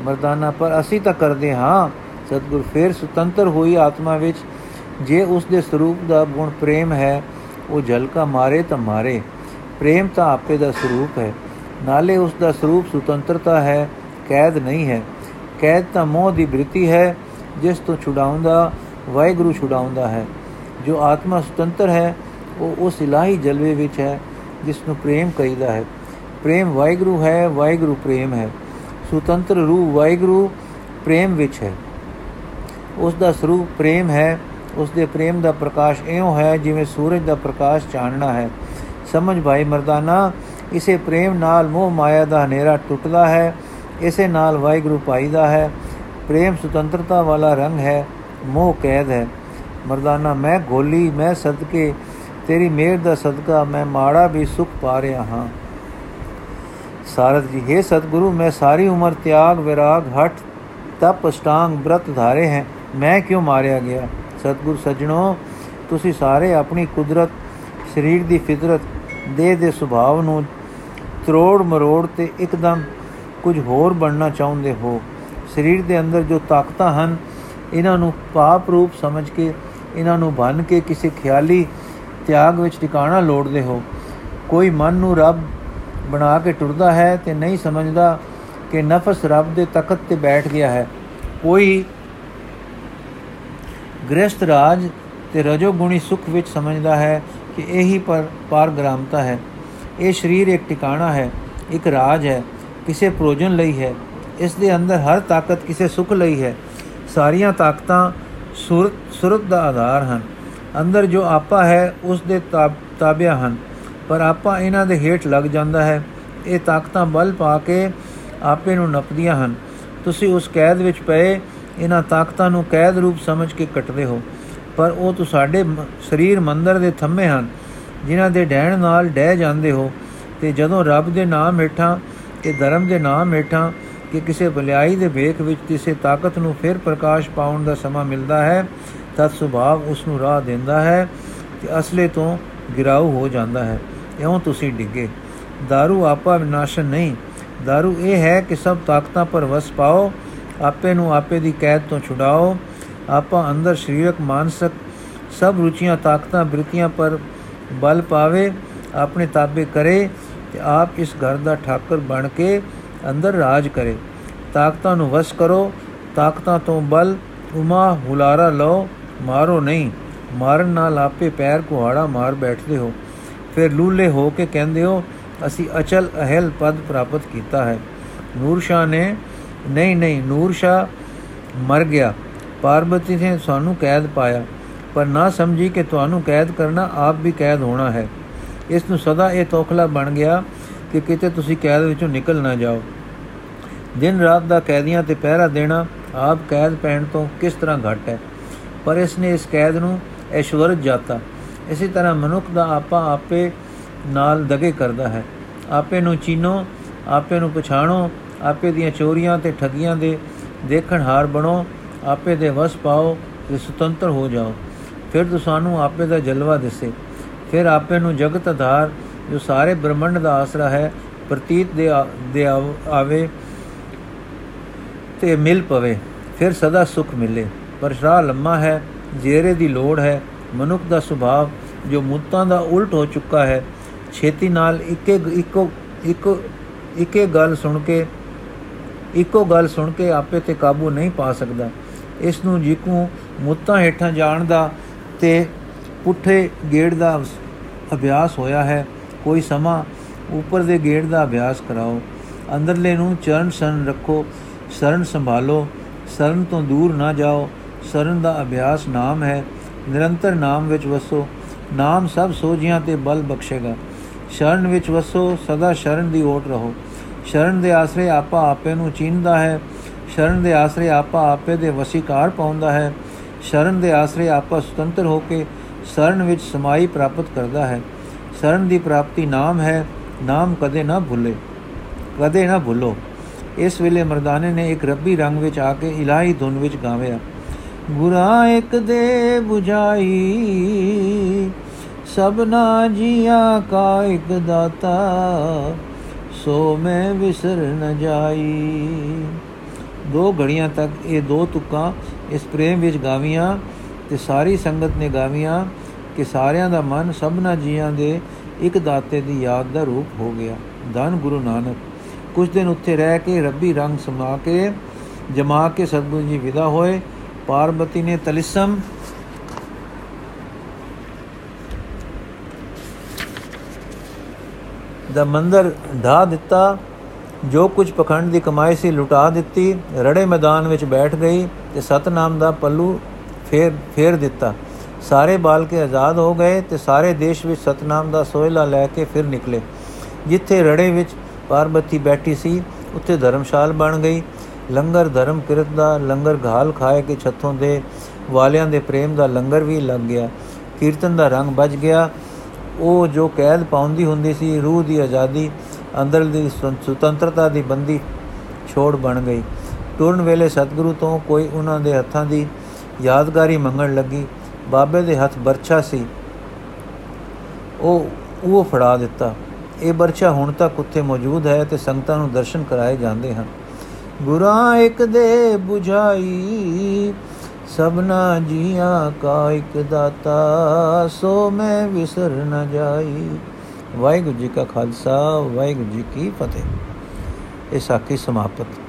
ਮਰਦਾਨਾ, ਪਰ ਅਸੀਂ ਤਾਂ ਕਰਦੇ ਹਾਂ। ਸਤਗੁਰ, ਫੇਰ ਸੁਤੰਤਰ ਹੋਈ ਆਤਮਾ ਵਿੱਚ ਜੇ ਉਸ ਦੇ ਸਰੂਪ ਦਾ ਗੁਣ ਪ੍ਰੇਮ ਹੈ ਉਹ ਝਲਕਾ ਮਾਰੇ ਤਾਂ ਮਾਰੇ। ਪ੍ਰੇਮ ਤਾਂ ਆਪੇ ਦਾ ਸਰੂਪ ਹੈ। ਨਾਲੇ ਉਸ ਦਾ ਸਰੂਪ ਸੁਤੰਤਰਤਾ ਹੈ, ਕੈਦ ਨਹੀਂ ਹੈ। ਕੈਦ ਤਾਂ ਮੋਹ ਦੀ ਬ੍ਰਿਤੀ ਹੈ, ਜਿਸ ਤੋਂ ਛੁਡਾਉਂਦਾ, ਵਾਹਿਗੁਰੂ ਛੁਡਾਉਂਦਾ ਹੈ। ਜੋ ਆਤਮਾ ਸੁਤੰਤਰ ਹੈ, ਉਹ ਉਸ ਇਲਾਹੀ ਜਲਵੇ ਵਿੱਚ ਹੈ, ਜਿਸ ਨੂੰ ਪ੍ਰੇਮ ਕਹੀਦਾ ਹੈ। ਪ੍ਰੇਮ ਵਾਹਿਗੁਰੂ ਹੈ, ਵਾਹਿਗੁਰੂ ਪ੍ਰੇਮ ਹੈ। ਸੁਤੰਤਰ ਰੂਪ ਵਾਹਿਗੁਰੂ ਪ੍ਰੇਮ ਵਿੱਚ ਹੈ। ਉਸ ਦਾ ਸਰੂਪ ਪ੍ਰੇਮ ਹੈ ਉਸ ਦੇ ਪ੍ਰੇਮ ਦਾ ਪ੍ਰਕਾਸ਼ ਇਉਂ ਹੈ ਜਿਵੇਂ ਸੂਰਜ ਦਾ ਪ੍ਰਕਾਸ਼ ਚਾਨਣਾ ਹੈ। ਸਮਝ ਭਾਈ ਮਰਦਾਨਾ, ਇਸੇ ਪ੍ਰੇਮ ਨਾਲ ਮੋਹ ਮਾਇਆ ਦਾ ਹਨੇਰਾ ਟੁੱਟਦਾ ਹੈ, ਇਸੇ ਨਾਲ ਵਾਹਿਗੁਰੂ ਪਾਈਦਾ ਹੈ। ਪ੍ਰੇਮ ਸੁਤੰਤਰਤਾ ਵਾਲਾ ਰੰਗ ਹੈ, ਮੋਹ ਕੈਦ ਹੈ। ਮਰਦਾਨਾ, ਮੈਂ ਗੋਲੀ, ਮੈਂ ਸਦਕੇ, ਤੇਰੀ ਮਿਹਰ ਦਾ ਸਦਕਾ, ਮੈਂ ਮਾੜਾ ਵੀ ਸੁਖ ਪਾ ਰਿਹਾ ਹਾਂ। ਸਾਰਦ ਜੀ, ਹੈ ਸਤਿਗੁਰੂ, ਮੈਂ ਸਾਰੀ ਉਮਰ ਤਿਆਗ, ਵਿਰਾਗ ਹਟ ਤਪ ਅਸ਼ਟਾਂਗ ਬ੍ਰਤ ਧਾਰੇ ਹੈ। ਮੈਂ ਕਿਉਂ ਮਾਰਿਆ ਗਿਆ? ਸਤਿਗੁਰ ਸਜਣੋ, ਤੁਸੀਂ ਸਾਰੇ ਆਪਣੀ ਕੁਦਰਤ, ਸਰੀਰ ਦੀ ਫਿਤਰਤ, ਦੇਹ ਦੇ ਸੁਭਾਵ ਨੂੰ ਤਰੋੜ ਮਰੋੜ ਤੇ ਇੱਕਦਮ ਕੁਝ ਹੋਰ ਬਣਨਾ ਚਾਹੁੰਦੇ ਹੋ। ਸਰੀਰ ਦੇ ਅੰਦਰ ਜੋ ਤਾਕਤਾਂ ਹਨ, ਇਹਨਾਂ ਨੂੰ ਪਾਪ ਰੂਪ ਸਮਝ ਕੇ, ਇਹਨਾਂ ਨੂੰ ਬੰਨ ਕੇ ਕਿਸੇ ਖਿਆਲੀ ਤਿਆਗ ਵਿੱਚ ਟਿਕਾਣਾ ਲੋੜਦੇ ਹੋ। ਕੋਈ ਮਨ ਨੂੰ ਰੱਬ ਬਣਾ ਕੇ ਟੁਰਦਾ ਹੈ ਤੇ ਨਹੀਂ ਸਮਝਦਾ ਕਿ ਨਫਸ ਰੱਬ ਦੇ ਤਖਤ ਤੇ ਬੈਠ ਗਿਆ ਹੈ। ਕੋਈ ਗ੍ਰਸਤ ਰਾਜ ਤੇ ਰਜੋ ਗੁਣੀ ਸੁਖ ਵਿੱਚ ਸਮਝਦਾ ਹੈ ਕਿ ਇਹੀ ਪਰ ਪਾਰਗ੍ਰਾਮਤਾ ਹੈ। ਇਹ ਸਰੀਰ ਇੱਕ ਟਿਕਾਣਾ ਹੈ, ਇੱਕ ਰਾਜ ਹੈ, ਕਿਸੇ ਪ੍ਰੋਜਨ ਲਈ ਹੈ। ਇਸ ਦੇ ਅੰਦਰ ਹਰ ਤਾਕਤ ਕਿਸੇ ਸੁਖ ਲਈ ਹੈ। ਸਾਰੀਆਂ ਤਾਕਤਾਂ ਸੁਰਤ ਸੁਰਤ ਦਾ ਆਧਾਰ ਹਨ। ਅੰਦਰ ਜੋ ਆਪਾ ਹੈ, ਉਸ ਦੇ ਤਾਬਿਆ ਹਨ। ਪਰ ਆਪਾ ਇਹਨਾਂ ਦੇ ਹੇਠ ਲੱਗ ਜਾਂਦਾ ਹੈ। ਇਹ ਤਾਕਤਾਂ ਬਲ ਪਾ ਕੇ ਆਪੇ ਨੂੰ ਨਪਦੀਆਂ ਹਨ। ਤੁਸੀਂ ਉਸ ਕੈਦ ਵਿੱਚ ਪਏ ਇਹਨਾਂ ਤਾਕਤਾਂ ਨੂੰ ਕੈਦ ਰੂਪ ਸਮਝ ਕੇ ਕੱਟਦੇ ਹੋ ਪਰ ਉਹ ਤੁਹਾਡੇ ਸਰੀਰ ਮੰਦਰ ਦੇ ਥੰਮੇ ਹਨ ਜਿਨ੍ਹਾਂ ਦੇ ਡਹਿਣ ਨਾਲ ਡਹਿ ਜਾਂਦੇ ਹੋ ਤੇ ਜਦੋਂ ਰੱਬ ਦੇ ਨਾਮ ਹੇਠਾਂ ਤੇ ਧਰਮ ਦੇ ਨਾਮ ਹੇਠਾਂ ਕਿ ਕਿਸੇ ਭਲਾਈ ਦੇ ਵੇਖ ਵਿੱਚ ਕਿਸੇ ਤਾਕਤ ਨੂੰ ਫਿਰ ਪ੍ਰਕਾਸ਼ ਪਾਉਣ ਦਾ ਸਮਾਂ ਮਿਲਦਾ ਹੈ ਤਦ ਸੁਭਾਵ ਉਸ ਨੂੰ ਰਾਹ ਦਿੰਦਾ ਹੈ ਕਿ ਅਸਲੇ ਤੋਂ ਗਿਰਾਉ ਹੋ ਜਾਂਦਾ ਹੈ ਇਉਂ ਤੁਸੀਂ ਡਿੱਗੇ दारू ਆਪਾ ਵਿਨਾਸ਼ਨ ਨਹੀਂ दारू ਇਹ ਹੈ ਕਿ ਸਭ ਤਾਕਤਾਂ ਪਰ ਵਸ ਪਾਓ ਆਪੇ ਨੂੰ ਆਪੇ ਦੀ ਕੈਦ ਤੋਂ ਛੁਡਾਓ। ਆਪਾਂ ਅੰਦਰ ਸਰੀਰਕ ਮਾਨਸਿਕ ਸਭ ਰੁਚੀਆਂ, ਤਾਕਤਾਂ, ਬ੍ਰਿਤੀਆਂ ਪਰ ਬਲ ਪਾਵੇ, ਆਪਣੇ ਤਾਬੇ ਕਰੇ ਤੇ ਆਪ ਇਸ ਘਰ ਦਾ ਠਾਕਰ ਬਣ ਕੇ ਅੰਦਰ ਰਾਜ ਕਰੇ। ਤਾਕਤਾਂ ਨੂੰ ਵਸ ਕਰੋ, ਤਾਕਤਾਂ ਤੋਂ ਬਲ ਉਮਾ ਹੁਲਾਰਾ ਲਓ, ਮਾਰੋ ਨਹੀਂ। ਮਾਰਨ ਨਾਲ ਆਪੇ ਪੈਰ ਕੁਹਾੜਾ ਮਾਰ ਬੈਠਦੇ ਹੋ। ਫਿਰ ਲੂਲੇ ਹੋ ਕੇ ਕਹਿੰਦੇ ਹੋ, ਅਸੀਂ ਅਚਲ ਅਹਲ ਪਦ ਪ੍ਰਾਪਤ ਕੀਤਾ ਹੈ। ਨੂਰ ਸ਼ਾਹ ਨੇ ਨਹੀਂ ਨਹੀਂ, ਨੂਰ ਸ਼ਾ ਮਰ ਗਿਆ। ਪਾਰਬਤੀ ਨੇ ਸਾਨੂੰ ਕੈਦ ਪਾਇਆ, ਪਰ ਨਾ ਸਮਝੀ ਕਿ ਤੁਹਾਨੂੰ ਕੈਦ ਕਰਨਾ ਆਪ ਵੀ ਕੈਦ ਹੋਣਾ ਹੈ। ਇਸ ਨੂੰ ਸਦਾ ਇਹ ਤੋਖਲਾ ਬਣ ਗਿਆ ਕਿ ਕਿਤੇ ਤੁਸੀਂ ਕੈਦ ਵਿੱਚੋਂ ਨਿਕਲ ਨਾ ਜਾਓ। ਦਿਨ ਰਾਤ ਦਾ ਕੈਦੀਆਂ ਤੇ ਪਹਿਰਾ ਦੇਣਾ ਆਪ ਕੈਦ ਪੈਣ ਤੋਂ ਕਿਸ ਤਰ੍ਹਾਂ ਘਟ ਹੈ? ਪਰ ਇਸ ਨੇ ਇਸ ਕੈਦ ਨੂੰ ਐਸ਼ਵਰਜ ਜਾਤਾ। ਇਸੇ ਤਰ੍ਹਾਂ ਮਨੁੱਖ ਦਾ ਆਪਾ ਆਪੇ ਨਾਲ ਦਗੇ ਕਰਦਾ ਹੈ। ਆਪੇ ਨੂੰ ਚੀਨੋ, ਆਪੇ ਨੂੰ ਪਛਾਣੋ ਆਪੇ ਦੀਆਂ ਚੋਰੀਆਂ ਤੇ ਠਗੀਆਂ ਦੇ ਦੇਖਣ ਹਾਰ ਬਣੋ, ਆਪੇ ਦੇ ਵਸ ਪਾਓ ਤੇ ਸੁਤੰਤਰ ਹੋ ਜਾਓ। ਫਿਰ ਤੁਹਾਨੂੰ ਆਪੇ ਦਾ ਜਲਵਾ ਦਿਸੇ। ਫਿਰ ਆਪੇ ਨੂੰ ਜਗਤ ਆਧਾਰ, ਜੋ ਸਾਰੇ ਬ੍ਰਹਮੰਡ ਦਾ ਆਸਰਾ ਹੈ, ਪ੍ਰਤੀਤ ਦੇ ਦੇ ਆਵੇ ਤੇ ਮਿਲ ਪਵੇ। ਫਿਰ ਸਦਾ ਸੁਖ ਮਿਲੇ। ਪਰ ਸ਼ਰਾ ਲੰਮਾ ਹੈ, ਜੇਰੇ ਦੀ ਲੋੜ ਹੈ। ਮਨੁੱਖ ਦਾ ਸੁਭਾਅ, ਜੋ ਮੁੱਤਾਂ ਦਾ ਉਲਟ ਹੋ ਚੁੱਕਾ ਹੈ, ਛੇਤੀ ਨਾਲ ਇੱਕੇ, ਇੱਕੋ ਇੱਕੋ, ਇੱਕੇ ਗੱਲ ਸੁਣ ਕੇ ਇੱਕੋ ਗੱਲ ਸੁਣ ਕੇ ਆਪੇ ਤੇ ਕਾਬੂ ਨਹੀਂ ਪਾ ਸਕਦਾ। ਇਸ ਨੂੰ ਜਿਕੂ ਮੁੱਤਾਂ ਹੇਠਾਂ ਜਾਣ ਦਾ ਤੇ ਪੁੱਠੇ ਗੇੜ ਦਾ ਅਭਿਆਸ ਹੋਇਆ ਹੈ। ਕੋਈ ਸਮਾਂ ਉੱਪਰ ਦੇ ਗੇੜ ਦਾ ਅਭਿਆਸ ਕਰਾਓ। ਅੰਦਰਲੇ ਨੂੰ ਚਰਨ ਸਰਨ ਰੱਖੋ, ਸਰਨ ਸੰਭਾਲੋ, ਸਰਨ ਤੋਂ ਦੂਰ ਨਾ ਜਾਓ। ਸਰਨ ਦਾ ਅਭਿਆਸ ਨਾਮ ਹੈ। ਨਿਰੰਤਰ ਨਾਮ ਵਿੱਚ ਵਸੋ। ਨਾਮ ਸਭ ਸੋਝੀਆਂ ਤੇ ਬਲ ਬਖਸ਼ੇਗਾ। ਸ਼ਰਨ ਵਿੱਚ ਵਸੋ, ਸਦਾ ਸ਼ਰਨ ਦੀ ਓਟ ਰਹੋ। ਸ਼ਰਨ ਦੇ ਆਸਰੇ ਆਪਾ ਆਪੇ ਨੂੰ ਚੀਨਦਾ ਹੈ। ਸ਼ਰਨ ਦੇ ਆਸਰੇ ਆਪਾ ਆਪੇ ਦੇ ਵਸੀਕਾਰ ਪਾਉਂਦਾ ਹੈ। ਸ਼ਰਨ ਦੇ ਆਸਰੇ ਆਪਾ ਸੁਤੰਤਰ ਹੋ ਕੇ ਸ਼ਰਨ ਵਿੱਚ ਸਮਾਈ ਪ੍ਰਾਪਤ ਕਰਦਾ ਹੈ। ਸ਼ਰਨ ਦੀ ਪ੍ਰਾਪਤੀ ਨਾਮ ਹੈ। ਨਾਮ ਕਦੇ ਨਾ ਭੁੱਲੇ। ਕਦੇ ਨਾ ਭੁੱਲੋ। ਇਸ ਵੇਲੇ ਮਰਦਾਨੇ ਨੇ ਇੱਕ ਰੱਬੀ ਰੰਗ ਵਿੱਚ ਆ ਕੇ ਇਲਾਹੀ ਧੁਨ ਵਿੱਚ ਗਾਵਿਆ। ਗੁਰਾ ਇੱਕ ਦੇ 부ਝਾਈ ਸਭਨਾ ਜੀਆਂ ਕਾ ਇੱਕ ਦਾਤਾ। ਸੋ ਮੈਂ ਵਿਸਰ ਨ ਜਾਈ। ਦੋ ਘੜੀਆਂ ਤੱਕ ਇਹ ਦੋ ਤੁਕਾਂ ਇਸ ਪ੍ਰੇਮ ਵਿੱਚ ਗਾਵੀਆਂ ਤੇ ਸਾਰੀ ਸੰਗਤ ਨੇ ਗਾਵੀਆਂ ਕਿ ਸਾਰਿਆਂ ਦਾ ਮਨ ਸਭਨਾ ਜੀਆਂ ਦੇ ਇੱਕ ਦਾਤੇ ਦੀ ਯਾਦ ਦਾ ਰੂਪ ਹੋ ਗਿਆ। ਧੰਨ ਗੁਰੂ ਨਾਨਕ ਕੁਝ ਦਿਨ ਉੱਥੇ ਰਹਿ ਕੇ ਰੱਬੀ ਰੰਗ ਸਮਾ ਕੇ ਜਮਾ ਕੇ ਸਤਗੁਰੂ ਜੀ ਵਿਦਾ ਹੋਏ। ਪਾਰਬਤੀ ਨੇ ਤਲਿਸਮ ਦਾ ਮੰਦਰ ਢਾ ਦਿੱਤਾ, ਜੋ ਕੁਝ ਪਖੰਡ ਦੀ ਕਮਾਈ ਸੀ ਲੁਟਾ ਦਿੱਤੀ, ਰੜੇ ਮੈਦਾਨ ਵਿੱਚ ਬੈਠ ਗਈ ਤੇ ਸਤਨਾਮ ਦਾ ਪੱਲੂ ਫੇਰ ਫੇਰ ਦਿੱਤਾ। ਸਾਰੇ ਬਾਲ ਕੇ ਆਜ਼ਾਦ ਹੋ ਗਏ ਤੇ ਸਾਰੇ ਦੇਸ਼ ਵਿੱਚ ਸਤਨਾਮ ਦਾ ਸੋਇਲਾ ਲੈ ਕੇ ਫਿਰ ਨਿਕਲੇ। ਜਿੱਥੇ ਰੜੇ ਵਿੱਚ ਪਾਰਬਤੀ ਬੈਠੀ ਸੀ, ਉੱਥੇ ਧਰਮਸ਼ਾਲ ਬਣ ਗਈ। ਲੰਗਰ ਧਰਮ ਕਿਰਤ ਦਾ ਲੰਗਰ ਘਾਲ ਖਾਏ ਕੇ ਛੱਥੋਂ ਦੇ ਵਾਲਿਆਂ ਦੇ ਪ੍ਰੇਮ ਦਾ ਲੰਗਰ ਵੀ ਲੱਗ ਗਿਆ। ਕੀਰਤਨ ਦਾ ਰੰਗ ਬਚ ਗਿਆ। ਉਹ ਜੋ ਕੈਦ ਪਾਉਂਦੀ ਹੁੰਦੀ ਸੀ, ਰੂਹ ਦੀ ਆਜ਼ਾਦੀ, ਅੰਦਰ ਦੀ ਸੁਤੰਤਰਤਾ ਦੀ ਬੰਦੀ ਛੋੜ ਬਣ ਗਈ। ਟੁਰਨ ਵੇਲੇ ਸਤਿਗੁਰੂ ਤੋਂ ਕੋਈ ਉਹਨਾਂ ਦੇ ਹੱਥਾਂ ਦੀ ਯਾਦਗਾਰੀ ਮੰਗਣ ਲੱਗੀ। ਬਾਬੇ ਦੇ ਹੱਥ ਬਰਛਾ ਸੀ। ਉਹ ਉਹ ਫੜਾ ਦਿੱਤਾ। ਇਹ ਬਰਛਾ ਹੁਣ ਤੱਕ ਉੱਥੇ ਮੌਜੂਦ ਹੈ ਤੇ ਸੰਗਤਾਂ ਨੂੰ ਦਰਸ਼ਨ ਕਰਾਏ ਜਾਂਦੇ ਹਨ। ਗੁਰਾਂ ਇੱਕ ਦੇ 부ਝਾਈ ਸਭਨਾ ਜੀਆਂ ਕਾ ਇੱਕ ਦਾਤਾ, ਸੋ ਮੈਂ ਵਿਸਰ ਨ ਜਾਈ। ਵਾਹਿਗੁਰੂ ਜੀ ਕਾ ਖਾਲਸਾ, ਵਾਹਿਗੁਰੂ ਜੀ ਕੀ ਫਤਿਹ। ਇਹ ਸਾਖੀ ਸਮਾਪਤ ਕਿੰਨੀ ਦੇਰ ਲੱਗੀ